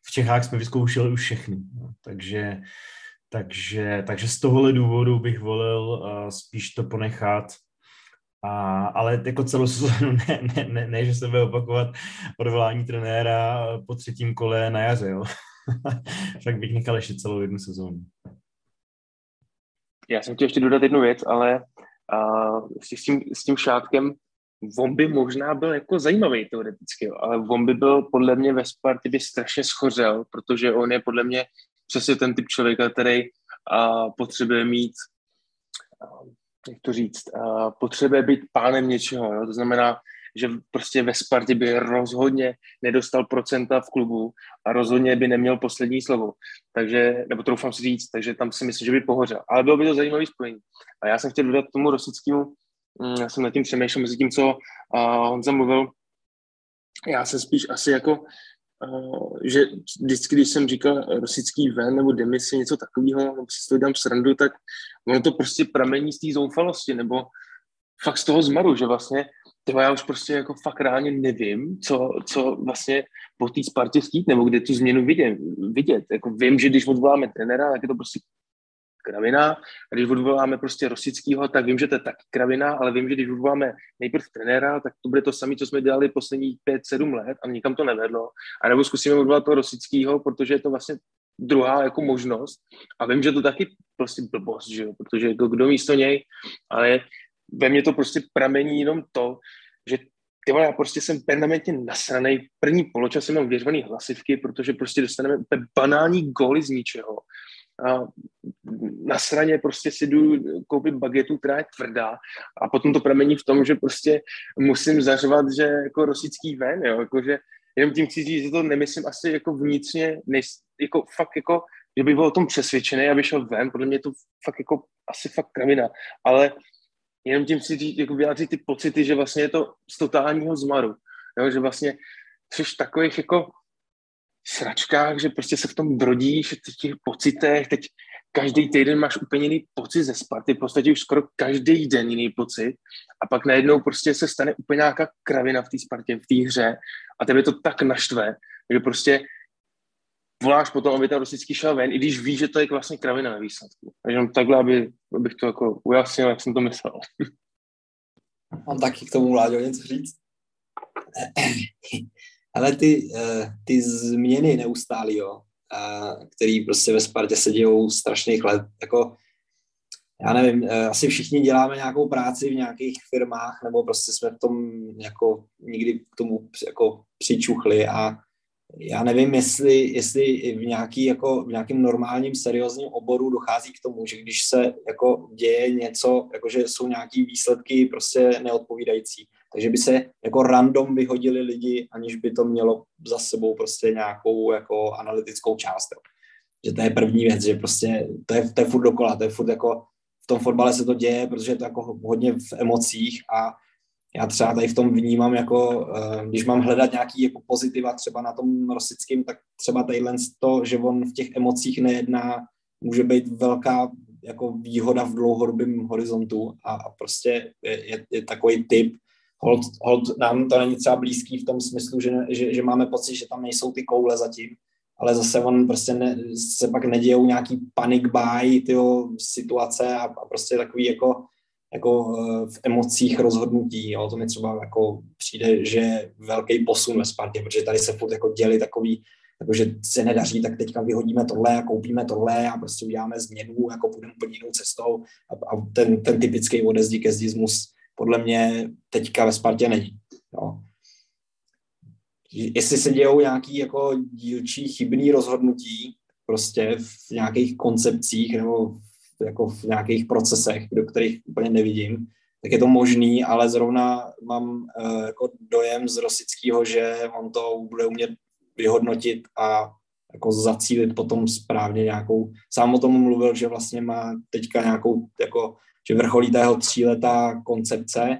v Čechách jsme vyzkoušeli už všechny. No, takže, takže, takže z tohohle důvodu bych volil uh, spíš to ponechat a, ale jako celou sezónu ne, ne, ne, ne, že se bude opakovat odvolání trenéra po třetím kole na jaře, jo. tak bych nechal ještě celou jednu sezónu. Já jsem chtěl ještě dodat jednu věc, ale uh, s, tím, s tím šátkem on by možná byl jako zajímavý teoreticky, ale on by byl podle mě ve Spartě by strašně schořel, protože on je podle mě přesně ten typ člověka, který uh, potřebuje mít uh, jak to říct, uh, potřebuje být pánem něčeho, jo? to znamená, že prostě ve Spartě by rozhodně nedostal procenta v klubu a rozhodně by neměl poslední slovo. Takže, nebo troufám si říct, takže tam si myslím, že by pohořel. Ale bylo by to zajímavý spojení. A já jsem chtěl dodat tomu Rosickému, mm, já jsem nad tím přemýšlel mezi tím, co uh, Honza já jsem spíš asi jako, uh, že vždycky, když jsem říkal rosický ven nebo demisi, něco takového, nebo si to dám srandu, tak ono to prostě pramení z té zoufalosti, nebo fakt z toho zmaru, že vlastně tyhle já už prostě jako fakt reálně nevím, co, co vlastně po té Spartě chtít, nebo kde tu změnu vidět. vidět. Jako vím, že když odvoláme trenera, tak je to prostě kravina, a když odvoláme prostě Rosickýho, tak vím, že to je taky kravina, ale vím, že když odvoláme nejprve trenéra, tak to bude to samé, co jsme dělali poslední 5-7 let a nikam to nevedlo. A nebo zkusíme odvolat toho Rosickýho, protože je to vlastně druhá jako možnost. A vím, že to taky prostě blbost, že jo? protože jako kdo místo něj, ale ve mně to prostě pramení jenom to, že ty vole, já prostě jsem permanentně nasranej. První poločas jsem mám věřvaný hlasivky, protože prostě dostaneme úplně banální góly z ničeho. A na straně prostě si jdu koupit bagetu, která je tvrdá a potom to pramení v tom, že prostě musím zařvat, že jako rosický ven, jo, jako že jenom tím chci říct, že to nemyslím asi jako vnitřně, než, jako fakt jako, že by byl o tom přesvědčený, aby šel ven, podle mě to fakt jako asi fakt kravina, ale jenom tím si říct, jako vyjádřit ty pocity, že vlastně je to z totálního zmaru. Jo, že vlastně v takových jako sračkách, že prostě se v tom brodíš, v těch pocitech, teď každý týden máš úplně jiný pocit ze Sparty, v podstatě už skoro každý den jiný pocit a pak najednou prostě se stane úplně nějaká kravina v té Spartě, v té hře a tebe to tak naštve, že prostě voláš potom, aby ta rosický šel ven, i když víš, že to je vlastně kravina na výsledku. Takže takhle, aby, abych to jako ujasnil, jak jsem to myslel. Mám taky k tomu vládě něco říct. Ale ty, eh, ty změny neustálý, jo, který prostě ve Spartě se dějou strašných let, jako já nevím, eh, asi všichni děláme nějakou práci v nějakých firmách, nebo prostě jsme v tom jako nikdy k tomu jako přičuchli a já nevím, jestli, jestli v, nějaký, jako, v nějakém normálním seriózním oboru dochází k tomu, že když se jako děje něco, jako že jsou nějaký výsledky prostě neodpovídající, takže by se jako random vyhodili lidi, aniž by to mělo za sebou prostě nějakou jako analytickou část. Jo. Že to je první věc, že prostě to je, to je furt dokola, to je furt jako v tom fotbale se to děje, protože je to jako hodně v emocích a já třeba tady v tom vnímám jako, eh, když mám hledat nějaký jako pozitiva třeba na tom Rosickým, tak třeba tadyhle to, že on v těch emocích nejedná, může být velká jako výhoda v dlouhodobém horizontu a, a prostě je, je, je takový typ, hold, hold, nám to není třeba blízký v tom smyslu, že, že, že máme pocit, že tam nejsou ty koule zatím, ale zase on prostě ne, se pak nedějou nějaký panic buy, tyjo, situace a, a prostě takový jako jako eh, v emocích rozhodnutí. Jo. To mi třeba jako přijde, že je velký posun ve Spartě, protože tady se furt jako děli takový, jako že se nedaří, tak teďka vyhodíme tohle a koupíme tohle a prostě uděláme změnu, jako půjdeme úplně jinou cestou a, a ten, ten typický odezdíkezdismus podle mě teďka ve Spartě není. Jo. Jestli se dějou nějaký jako dílčí chybný rozhodnutí prostě v nějakých koncepcích nebo jako v nějakých procesech, do kterých úplně nevidím, tak je to možný, ale zrovna mám uh, jako dojem z Rosického, že on to bude umět vyhodnotit a jako zacílit potom správně nějakou, sám o tom mluvil, že vlastně má teďka nějakou, jako, že vrcholí ta jeho tříletá koncepce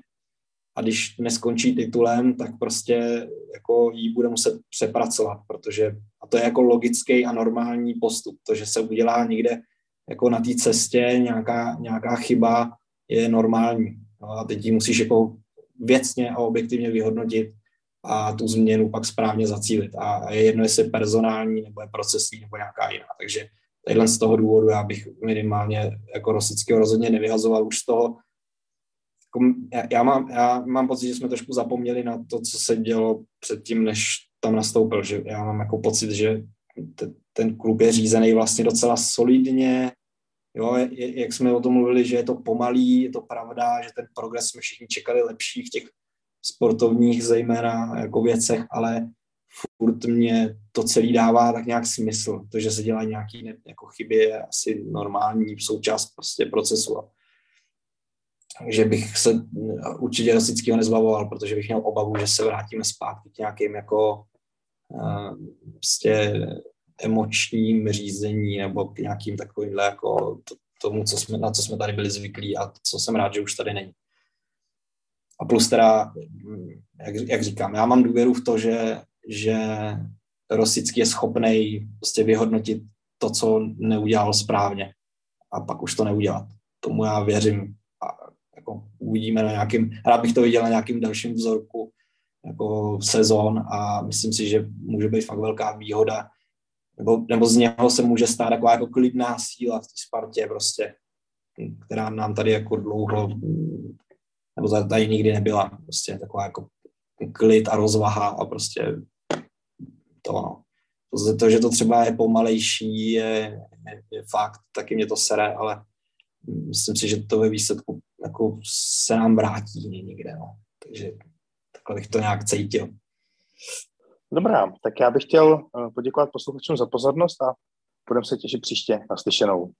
a když neskončí titulem, tak prostě jako jí bude muset přepracovat, protože a to je jako logický a normální postup, to, že se udělá někde jako na té cestě nějaká, nějaká chyba je normální. No a teď ji musíš jako věcně a objektivně vyhodnotit a tu změnu pak správně zacílit. A je jedno, jestli je personální, nebo je procesní, nebo nějaká jiná. Takže tadyhle z toho důvodu já bych minimálně jako Rosického rozhodně nevyhazoval už z toho. Jako já, mám, já mám pocit, že jsme trošku zapomněli na to, co se dělo předtím, než tam nastoupil. Že já mám jako pocit, že ten klub je řízený vlastně docela solidně, Jo, jak jsme o tom mluvili, že je to pomalý, je to pravda, že ten progres jsme všichni čekali lepší v těch sportovních zejména jako věcech, ale furt mě to celý dává tak nějak smysl. To, že se dělá nějaký jako chyby, je asi normální součást prostě procesu. Takže bych se určitě Rosického nezbavoval, protože bych měl obavu, že se vrátíme zpátky k nějakým jako uh, prostě emočním řízení nebo k nějakým takovýmhle jako tomu, co jsme, na co jsme tady byli zvyklí a co jsem rád, že už tady není. A plus teda, jak, jak říkám, já mám důvěru v to, že, že Rosický je schopný prostě vyhodnotit to, co neudělal správně a pak už to neudělat. Tomu já věřím a jako uvidíme na nějakým, rád bych to viděl na nějakým dalším vzorku jako sezon a myslím si, že může být fakt velká výhoda, nebo, nebo z něho se může stát taková jako klidná síla v té Spartě prostě, která nám tady jako dlouho nebo tady nikdy nebyla. Prostě taková jako klid a rozvaha a prostě to no. To, to že to třeba je pomalejší, je, je, je fakt, taky mě to sere, ale myslím si, že to ve výsledku jako se nám vrátí někde, no. Takže takhle bych to nějak cítil. Dobrá, tak já bych chtěl eh, poděkovat posluchačům za pozornost a budeme se těšit příště na slyšenou.